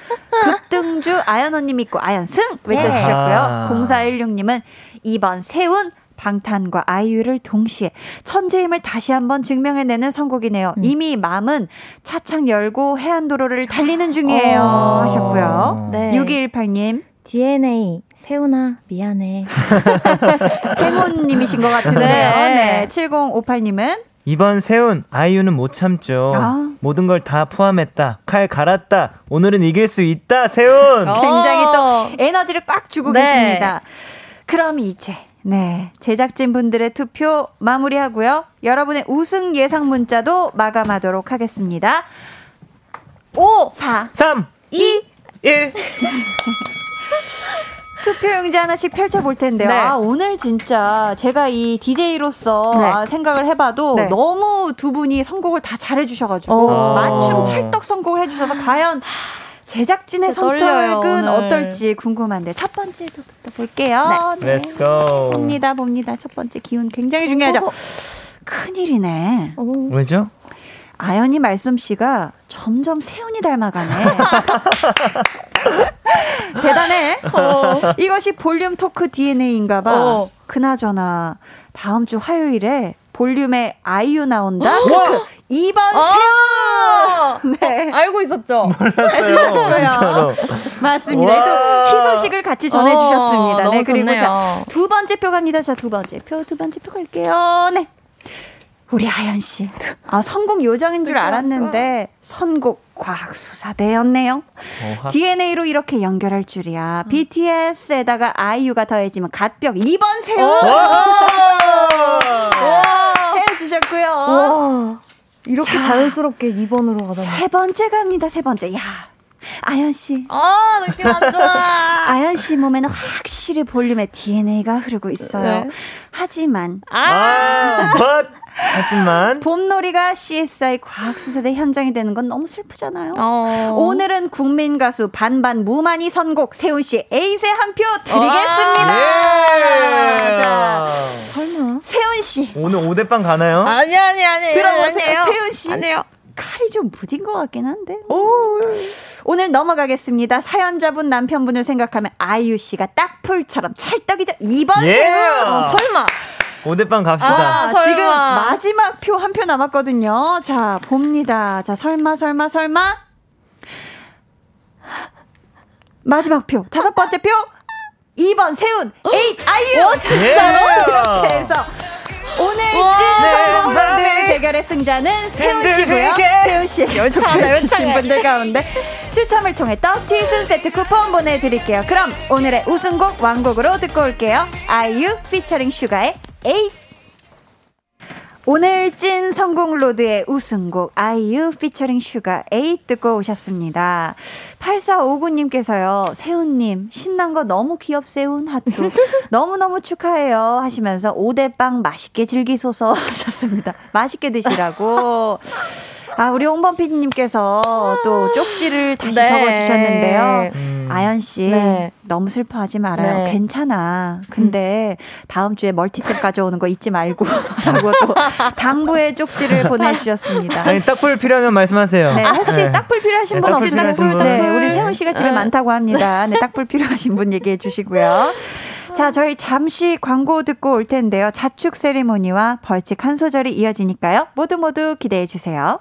급등주 아연 언니 믿고 아연 승 외쳐주셨고요. 아. 0416님은 이번 세운 방탄과 아이유를 동시에 천재임을 다시 한번 증명해내는 선곡이네요. 이미 마음은 차창 열고 해안도로를 달리는 중이에요. 어. 하셨고요. 네. 6218님, DNA 세훈아 미안해. 행운님이신 것 같은데요. 네. 네. 7058님은 이번 세운 아이유는 못 참죠. 아. 모든 걸 다 포함했다. 칼 갈았다. 오늘은 이길 수 있다. 세운. 어. 굉장히 또 에너지를 꽉 주고 네. 계십니다. 그럼 이제 네 제작진 분들의 투표 마무리하고요. 여러분의 우승 예상 문자도 마감하도록 하겠습니다. 5, 4, 3, 2, 1. 투표 용지 하나씩 펼쳐볼 텐데요. 네. 아, 오늘 진짜 제가 이 DJ로서 네. 아, 생각을 해봐도 네. 너무 두 분이 선곡을 다 잘해주셔가지고 오. 맞춤 찰떡 선곡을 해주셔서 과연 제작진의 떨려요, 선택은 오늘. 어떨지 궁금한데 첫 번째부터 볼게요. 네. Let's go. 봅니다, 봅니다. 첫 번째 기운 굉장히 중요하죠. 큰일이네. 오. 왜죠? 아연이 말솜씨가 점점 세훈이 닮아가네. 대단해. 이것이 볼륨 토크 DNA인가 봐. 어. 그나저나 다음 주 화요일에 볼륨에 아이유 나온다. 크크. 2번 아! 세훈. 네. 알고 있었죠? 진짜로. 맞습니다. 와. 또 희소식을 같이 전해 주셨습니다. 어, 너무 네, 그리고 좋네요. 자, 두 번째 표 갑니다. 자, 두 번째 표, 두 번째 표 갈게요. 네. 우리 아연 씨. 아, 선곡 요정인 줄 알았는데 선곡 과학 수사대였네요. 어, 하- DNA로 이렇게 연결할 줄이야. BTS에다가 아이유가 더해지면 갓벽 2번 세운 해 주셨고요. 와. 이렇게 자. 자연스럽게 2번으로 가다니. 세 번째 갑니다. 세 번째. 야, 아연 씨. 아, 느낌 안 좋아. 아연 씨 몸에는 확실히 볼륨의 DNA가 흐르고 있어요. 네. 하지만 아, but 하지만 봄놀이가 CSI 과학수사대 현장이 되는 건 너무 슬프잖아요. 어. 오늘은 국민 가수 반반 무만이 선곡 세훈 씨 에이세 한표 예. 드리겠습니다. 자, 설마. 세훈 씨 오늘 5대빵 가나요? 아니, 아니, 아니. 들어보세요. 세훈 씨 아니에요. 칼이 좀 무딘 것 같긴 한데. 오, 오늘 넘어가겠습니다. 사연자분 남편분을 생각하면 아이유 씨가 딱 풀처럼 찰떡이죠. 2번 예. 세훈. 설마. 5대빵 갑시다. 아, 설마. 지금 마지막 표 한 표 남았거든요. 자, 봅니다. 자, 설마, 설마, 설마. 마지막 표. 다섯 번째 표. 2번 세훈. 에잇 아이유. 진짜로? 이렇게 해서 오늘 와. 찐 선곡 네, 밴드 네. 대결의 승자는 세훈 씨고요. 세훈 씨에게 열창해. 분들 가운데 추첨을 통해 떡튀순 세트 쿠폰 보내드릴게요. 그럼 오늘의 우승곡 완곡으로 듣고 올게요. 아이유 피처링 슈가의 에잇. 오늘 찐 선곡 로드의 우승곡 아이유 피처링 슈가 에잇 듣고 오셨습니다. 8459님께서요. 세훈님 신난 거 너무 귀엽세훈 하트 너무너무 축하해요 하시면서 오대빵 맛있게 즐기소서 하셨습니다. 맛있게 드시라고. 아 우리 홍범 PD님께서 또 쪽지를 다시 네. 적어주셨는데요. 음. 아연 씨 네. 너무 슬퍼하지 말아요. 네. 괜찮아. 근데 다음 주에 멀티탭 가져오는 거 잊지 말고 라고 또 당부의 쪽지를 보내주셨습니다. 아니 딱풀 필요하면 말씀하세요. 네, 혹시 네. 딱불 필요하신 네, 분 없으세요? 필요하신 분. 네, 우리 세훈 씨가 집에 네. 많다고 합니다. 네, 딱불 필요하신 분 얘기해 주시고요. 자, 저희 잠시 광고 듣고 올 텐데요. 자축 세리머니와 벌칙 한 소절이 이어지니까요. 모두 모두 기대해 주세요.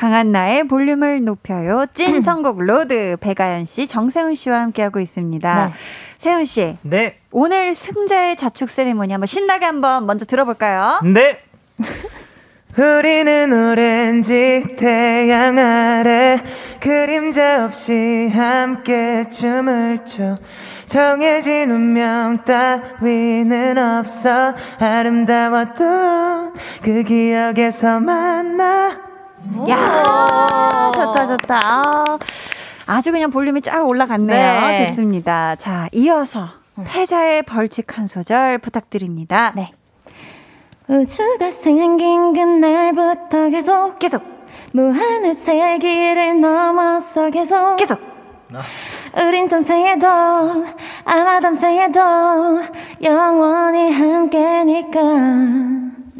강한나의 볼륨을 높여요. 찐 선곡 로드 배가연 씨, 정세훈 씨와 함께하고 있습니다. 네. 세훈 씨, 네. 오늘 승자의 자축 세리머니 한번 신나게 한번 먼저 들어볼까요? 네. 우리는 오렌지 태양 아래 그림자 없이 함께 춤을 춰 정해진 운명 따위는 없어 아름다웠던 그 기억에서 만나 야, 좋다, 좋다. 아, 아주 그냥 볼륨이 쫙 올라갔네요. 네. 좋습니다. 자, 이어서 패자의 벌칙 한 소절 부탁드립니다. 네. 우주가 생긴 그날부터 계속. 계속, 무한의 세기를 넘어서 계속. 계속. 우린 전생에도 아마 담생에도 영원히 함께니까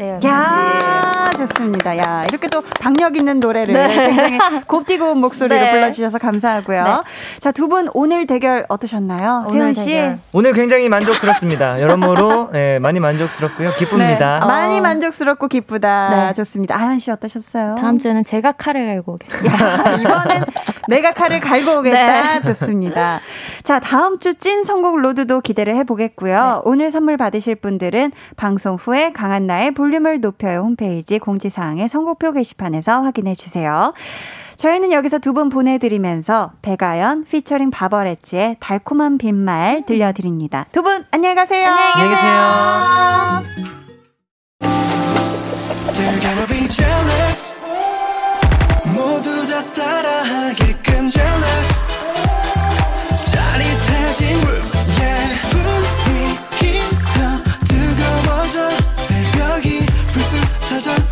네, 야, 좋습니다. 야, 이렇게 또 박력 있는 노래를 네. 굉장히 곱디고 온 목소리로 네. 불러주셔서 감사하고요. 네. 자, 두 분 오늘 대결 어떠셨나요? 세훈 씨. 대결. 오늘 굉장히 만족스럽습니다. 여러모로 예, 많이 만족스럽고요. 기쁩니다. 네, 많이 어. 만족스럽고 기쁘다. 네. 좋습니다. 아현 씨 어떠셨어요? 다음 주에는 제가 칼을 갈고 오겠습니다. 야, 이번엔 내가 칼을 갈고 오겠다. 네. 좋습니다. 자, 다음 주찐 선곡 로드도 기대를 해보겠고요. 오늘 선물 받으실 분들은 방송 후에 강한나의 볼 륨을 높여요 홈페이지 공지사항의 선곡표 게시판에서 확인해 주세요. 저희는 여기서 두 분 보내드리면서 백아연 피처링 바버레츠의 달콤한 빈말 들려드립니다. 두 분 안녕히 가세요. 안녕히 계세요. They're gonna be jealous 모두 다 따라하게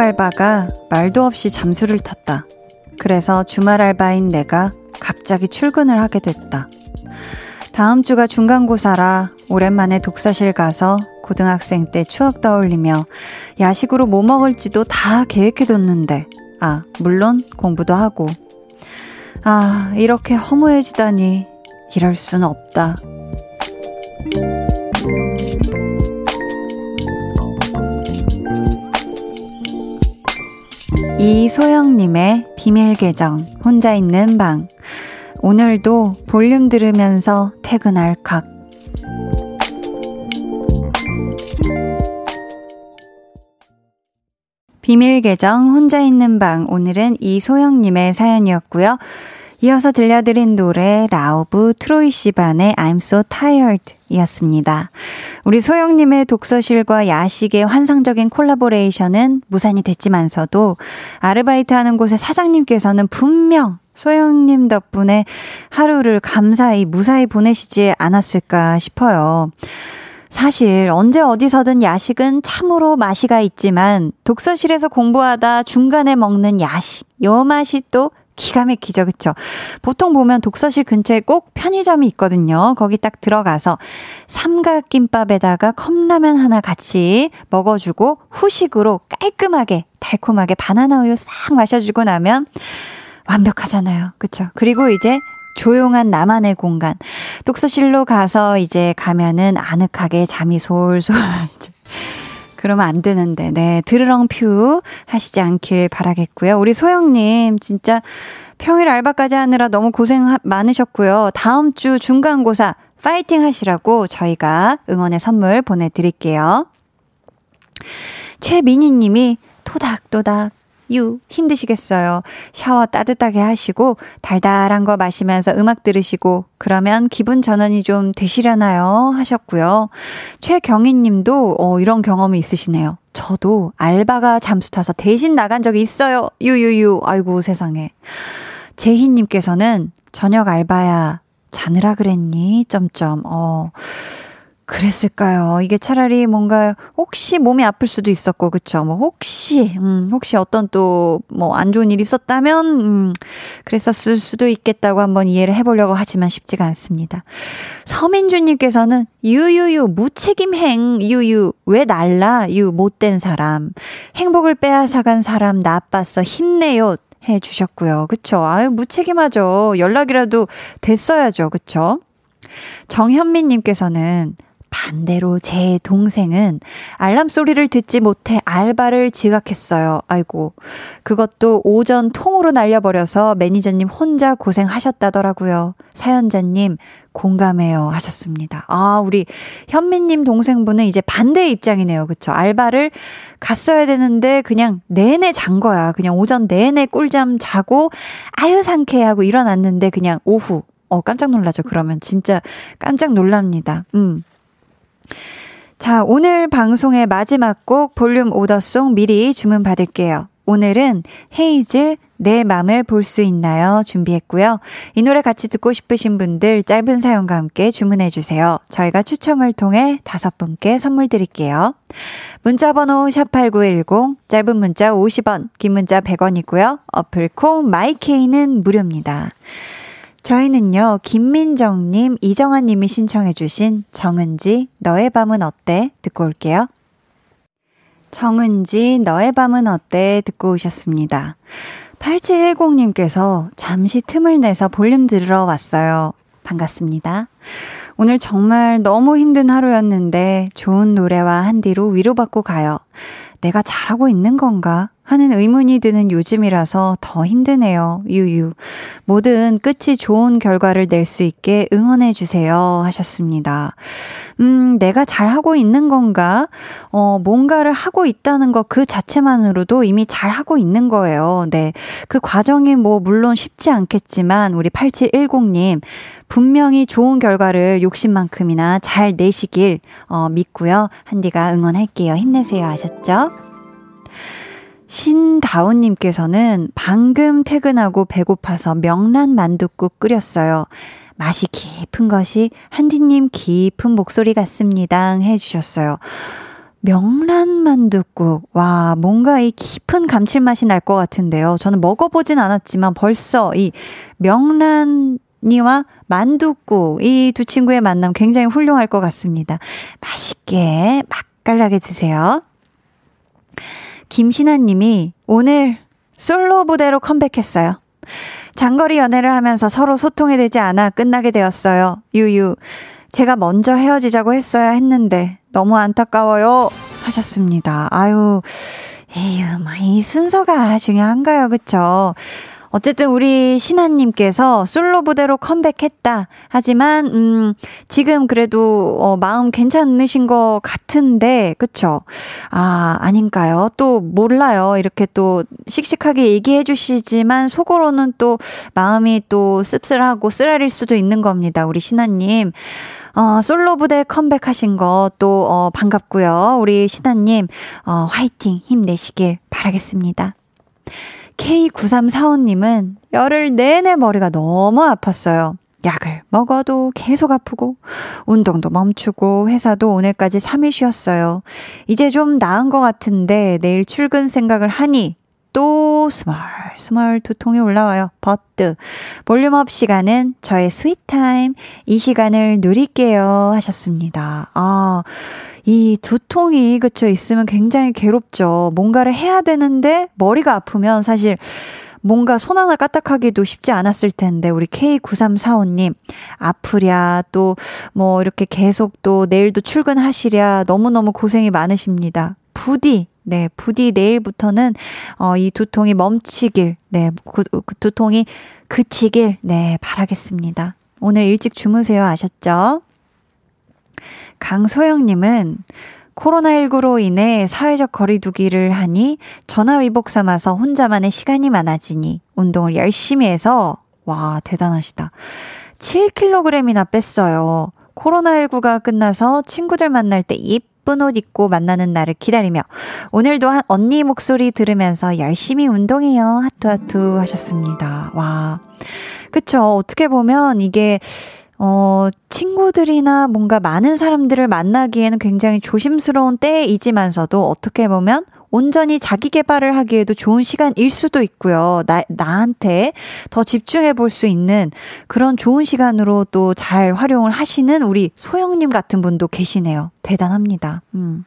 알바가 말도 없이 잠수를 탔다. 그래서 주말 알바인 내가 갑자기 출근을 하게 됐다. 다음 주가 중간고사라 오랜만에 독서실 가서 고등학생 때 추억 떠올리며 야식으로 뭐 먹을지도 다 계획해뒀는데, 아, 물론 공부도 하고. 아, 이렇게 허무해지다니, 이럴 순 없다. 이소영님의 비밀 계정, 혼자 있는 방. 오늘도 볼륨 들으면서 퇴근할 각. 비밀 계정, 혼자 있는 방. 오늘은 이소영님의 사연이었고요. 이어서 들려드린 노래 라우브 트로이 시반의 I'm So Tired 이었습니다. 우리 소영님의 독서실과 야식의 환상적인 콜라보레이션은 무산이 됐지만서도 아르바이트 하는 곳의 사장님께서는 분명 소영님 덕분에 하루를 감사히 무사히 보내시지 않았을까 싶어요. 사실 언제 어디서든 야식은 참으로 맛이가 있지만 독서실에서 공부하다 중간에 먹는 야식, 요 맛이 또 기가 막히죠, 그쵸? 보통 보면 독서실 근처에 꼭 편의점이 있거든요. 거기 딱 들어가서 삼각김밥에다가 컵라면 하나 같이 먹어주고 후식으로 깔끔하게 달콤하게 바나나 우유 싹 마셔주고 나면 완벽하잖아요. 그쵸? 그리고 이제 조용한 나만의 공간. 독서실로 가서 이제 가면은 아늑하게 잠이 솔솔 그러면 안 되는데, 네. 드르렁 퓨 하시지 않길 바라겠고요. 우리 소영님, 진짜 평일 알바까지 하느라 너무 고생 하- 많으셨고요. 다음 주 중간고사 파이팅 하시라고 저희가 응원의 선물 보내드릴게요. 최민희 님이 토닥토닥 유 힘드시겠어요. 샤워 따뜻하게 하시고 달달한 거 마시면서 음악 들으시고 그러면 기분 전환이 좀 되시려나요? 하셨고요. 최경희 님도 어 이런 경험이 있으시네요. 저도 알바가 잠수 타서 대신 나간 적이 있어요. 유유유. 아이고 세상에. 재희 님께서는 저녁 알바야 자느라 그랬니? 점점. 어. 그랬을까요? 이게 차라리 뭔가 혹시 몸이 아플 수도 있었고 그쵸? 뭐 혹시 음 혹시 어떤 또 뭐 안 좋은 일이 있었다면 음 그랬었을 수도 있겠다고 한번 이해를 해 보려고 하지만 쉽지가 않습니다. 서민주님께서는 유유유 무책임행 유유 왜 날라 유 못된 사람 행복을 빼앗아 간 사람 나빴어 힘내요 해 주셨고요. 그쵸? 아유 무책임하죠. 연락이라도 됐어야죠. 그쵸? 정현민님께서는 반대로 제 동생은 알람 소리를 듣지 못해 알바를 지각했어요. 아이고. 그것도 오전 통으로 날려버려서 매니저님 혼자 고생하셨다더라고요. 사연자님, 공감해요. 하셨습니다. 아, 우리 현미님 동생분은 이제 반대의 입장이네요. 그쵸? 알바를 갔어야 되는데 그냥 내내 잔 거야. 그냥 오전 내내 꿀잠 자고 아유 상쾌 하고 일어났는데 그냥 오후. 어, 깜짝 놀라죠. 그러면 진짜 깜짝 놀랍니다. 음. 자, 오늘 방송의 마지막 곡 볼륨 order song 미리 주문 받을게요. 오늘은 헤이즈 내 맘을 볼 수 있나요? 준비했고요. 이 노래 같이 듣고 싶으신 분들 짧은 사연과 함께 주문해 주세요. 저희가 추첨을 통해 다섯 분께 선물 드릴게요. 문자 번호 샵8910 짧은 문자 50원, 긴 문자 100원이고요. 어플 콩 마이케이는 무료입니다. 저희는요, 김민정님, 이정아님이 신청해주신 정은지, 너의 밤은 어때? 듣고 올게요. 정은지, 너의 밤은 어때? 듣고 오셨습니다. 8710님께서 잠시 틈을 내서 볼륨 들으러 왔어요. 반갑습니다. 오늘 정말 너무 힘든 하루였는데 좋은 노래와 한디로 위로받고 가요. 내가 잘하고 있는 건가? 하는 의문이 드는 요즘이라서 더 힘드네요. 유유. 모든 끝이 좋은 결과를 낼 수 있게 응원해 주세요. 하셨습니다. 음, 내가 잘 하고 있는 건가? 어, 뭔가를 하고 있다는 것 그 자체만으로도 이미 잘 하고 있는 거예요. 네. 그 과정이 뭐, 물론 쉽지 않겠지만, 우리 8710님, 분명히 좋은 결과를 욕심만큼이나 잘 내시길, 어, 믿고요. 한디가 응원할게요. 힘내세요. 아셨죠? 신다운님께서는 방금 퇴근하고 배고파서 명란 만둣국 끓였어요. 맛이 깊은 것이 한디님 깊은 목소리 같습니다. 해주셨어요. 명란 만둣국. 와, 뭔가 이 깊은 감칠맛이 날 것 같은데요. 저는 먹어보진 않았지만 벌써 이 명란이와 만둣국, 이 두 친구의 만남 굉장히 훌륭할 것 같습니다. 맛있게 맛깔나게 드세요. 김신아 님이 오늘 솔로 부대로 컴백했어요. 장거리 연애를 하면서 서로 소통이 되지 않아 끝나게 되었어요. 유유. 제가 먼저 헤어지자고 했어야 했는데 너무 안타까워요. 하셨습니다. 아유, 에휴, 이 순서가 중요한가요? 그쵸? 어쨌든 우리 신하님께서 솔로 부대로 컴백했다. 하지만, 음, 지금 그래도, 어, 마음 괜찮으신 것 같은데, 그쵸? 아, 아닌가요? 또 몰라요. 이렇게 또 씩씩하게 얘기해 주시지만, 속으로는 또 마음이 또 씁쓸하고 쓰라릴 수도 있는 겁니다. 우리 신하님. 어, 솔로 부대 컴백하신 거 또, 어, 반갑고요. 우리 신하님, 어, 화이팅 힘내시길 바라겠습니다. K9345님은 열흘 내내 머리가 너무 아팠어요. 약을 먹어도 계속 아프고, 운동도 멈추고, 회사도 오늘까지 3일 쉬었어요. 이제 좀 나은 것 같은데, 내일 출근 생각을 하니, 또 스멀 스멀 두통이 올라와요. But. volume up 시간은 저의 sweet time. 이 시간을 누릴게요. 하셨습니다. 아, 이 두통이, 그쵸, 있으면 굉장히 괴롭죠. 뭔가를 해야 되는데 머리가 아프면 사실 뭔가 손 하나 까딱하기도 쉽지 않았을 텐데, 우리 K9345님, 아프랴, 또, 뭐, 이렇게 계속 또 내일도 출근하시랴, 너무너무 고생이 많으십니다. 부디, 네, 부디 내일부터는, 어, 이 두통이 멈추길, 네, 그, 그 두통이 그치길, 네, 바라겠습니다. 오늘 일찍 주무세요. 아셨죠? 강소영님은 코로나19로 인해 사회적 거리두기를 하니 전화위복 삼아서 혼자만의 시간이 많아지니 운동을 열심히 해서 와, 대단하시다. 7kg이나 뺐어요. 코로나19가 끝나서 친구들 만날 때 예쁜 옷 입고 만나는 날을 기다리며 오늘도 한 언니 목소리 들으면서 열심히 운동해요. 하투하투 하셨습니다. 와. 그쵸. 어떻게 보면 이게 어, 친구들이나 뭔가 많은 사람들을 만나기에는 굉장히 조심스러운 때이지만서도 어떻게 보면 온전히 자기 개발을 하기에도 좋은 시간일 수도 있고요. 나, 나한테 더 집중해 볼 수 있는 그런 좋은 시간으로 또 잘 활용을 하시는 우리 소영님 같은 분도 계시네요. 대단합니다. 음.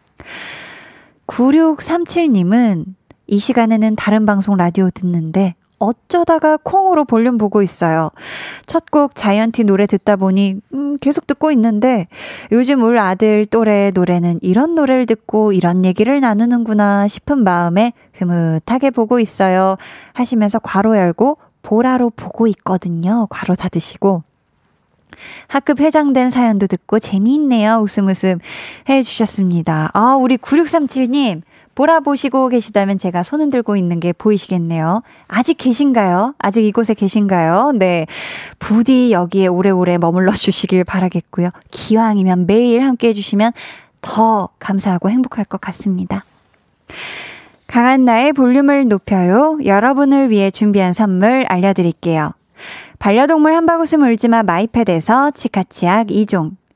9637님은 이 시간에는 다른 방송 라디오 듣는데 어쩌다가 콩으로 볼륨 보고 있어요. 첫 곡 자이언티 노래 듣다 보니, 음, 계속 듣고 있는데, 요즘 울 아들 또래 노래는 이런 노래를 듣고 이런 얘기를 나누는구나 싶은 마음에 흐뭇하게 보고 있어요. 하시면서 괄호 열고, 보라로 보고 있거든요. 괄호 닫으시고. 학급 회장된 사연도 듣고 재미있네요. 웃음 웃음 해주셨습니다. 아, 우리 9637님. 보라 보시고 계시다면 제가 손 흔들고 있는 게 보이시겠네요. 아직 계신가요? 아직 이곳에 계신가요? 네. 부디 여기에 오래오래 머물러 주시길 바라겠고요. 기왕이면 매일 함께 해주시면 더 감사하고 행복할 것 같습니다. 강한나의 볼륨을 높여요. 여러분을 위해 준비한 선물 알려드릴게요. 반려동물 한바구스 물지마 마이패드에서 치카치약 2종,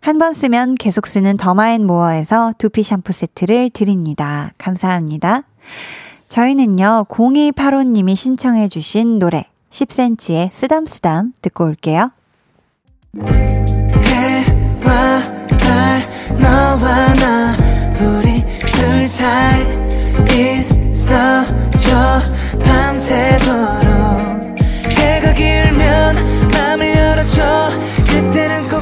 한 번 쓰면 계속 쓰는 더마앤모어에서 두피 샴푸 세트를 드립니다. 감사합니다. 저희는요, 0285님이 신청해 주신 노래, 10cm의 쓰담쓰담 듣고 올게요. 해와 달 너와 나 우리 둘 사이 있어줘 밤새도록 해가 길면 맘을 열어줘 그때는 꼭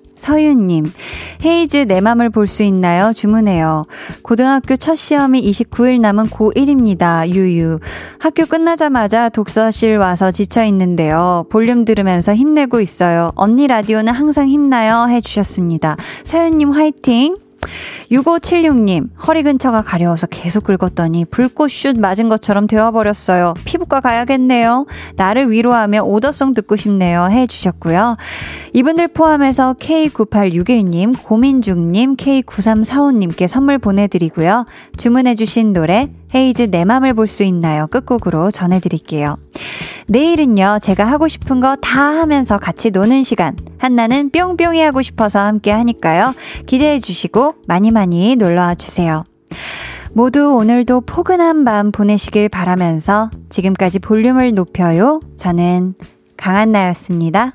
서윤님, 헤이즈 내 맘을 볼 수 있나요? 주문해요. 고등학교 첫 시험이 29일 남은 고1입니다. 유유. 학교 끝나자마자 독서실 와서 지쳐 있는데요. 볼륨 들으면서 힘내고 있어요. 언니 라디오는 항상 힘나요? 해주셨습니다. 서윤님 화이팅! 6576님, 허리 근처가 가려워서 계속 긁었더니 불꽃슛 맞은 것처럼 되어버렸어요. 피부과 가야겠네요. 나를 위로하며 오더송 듣고 싶네요. 해주셨고요. 이분들 포함해서 K9861님, 고민중님, K9345님께 선물 보내드리고요. 주문해주신 노래, 헤이즈 내 맘을 볼 수 있나요? 끝곡으로 전해드릴게요. 내일은요, 제가 하고 싶은 거 다 하면서 같이 노는 시간. 한나는 뿅뿅이 하고 싶어서 함께 하니까요. 기대해 주시고 많이 많이 놀러와 주세요. 모두 오늘도 포근한 밤 보내시길 바라면서 지금까지 볼륨을 높여요. 저는 강한나였습니다.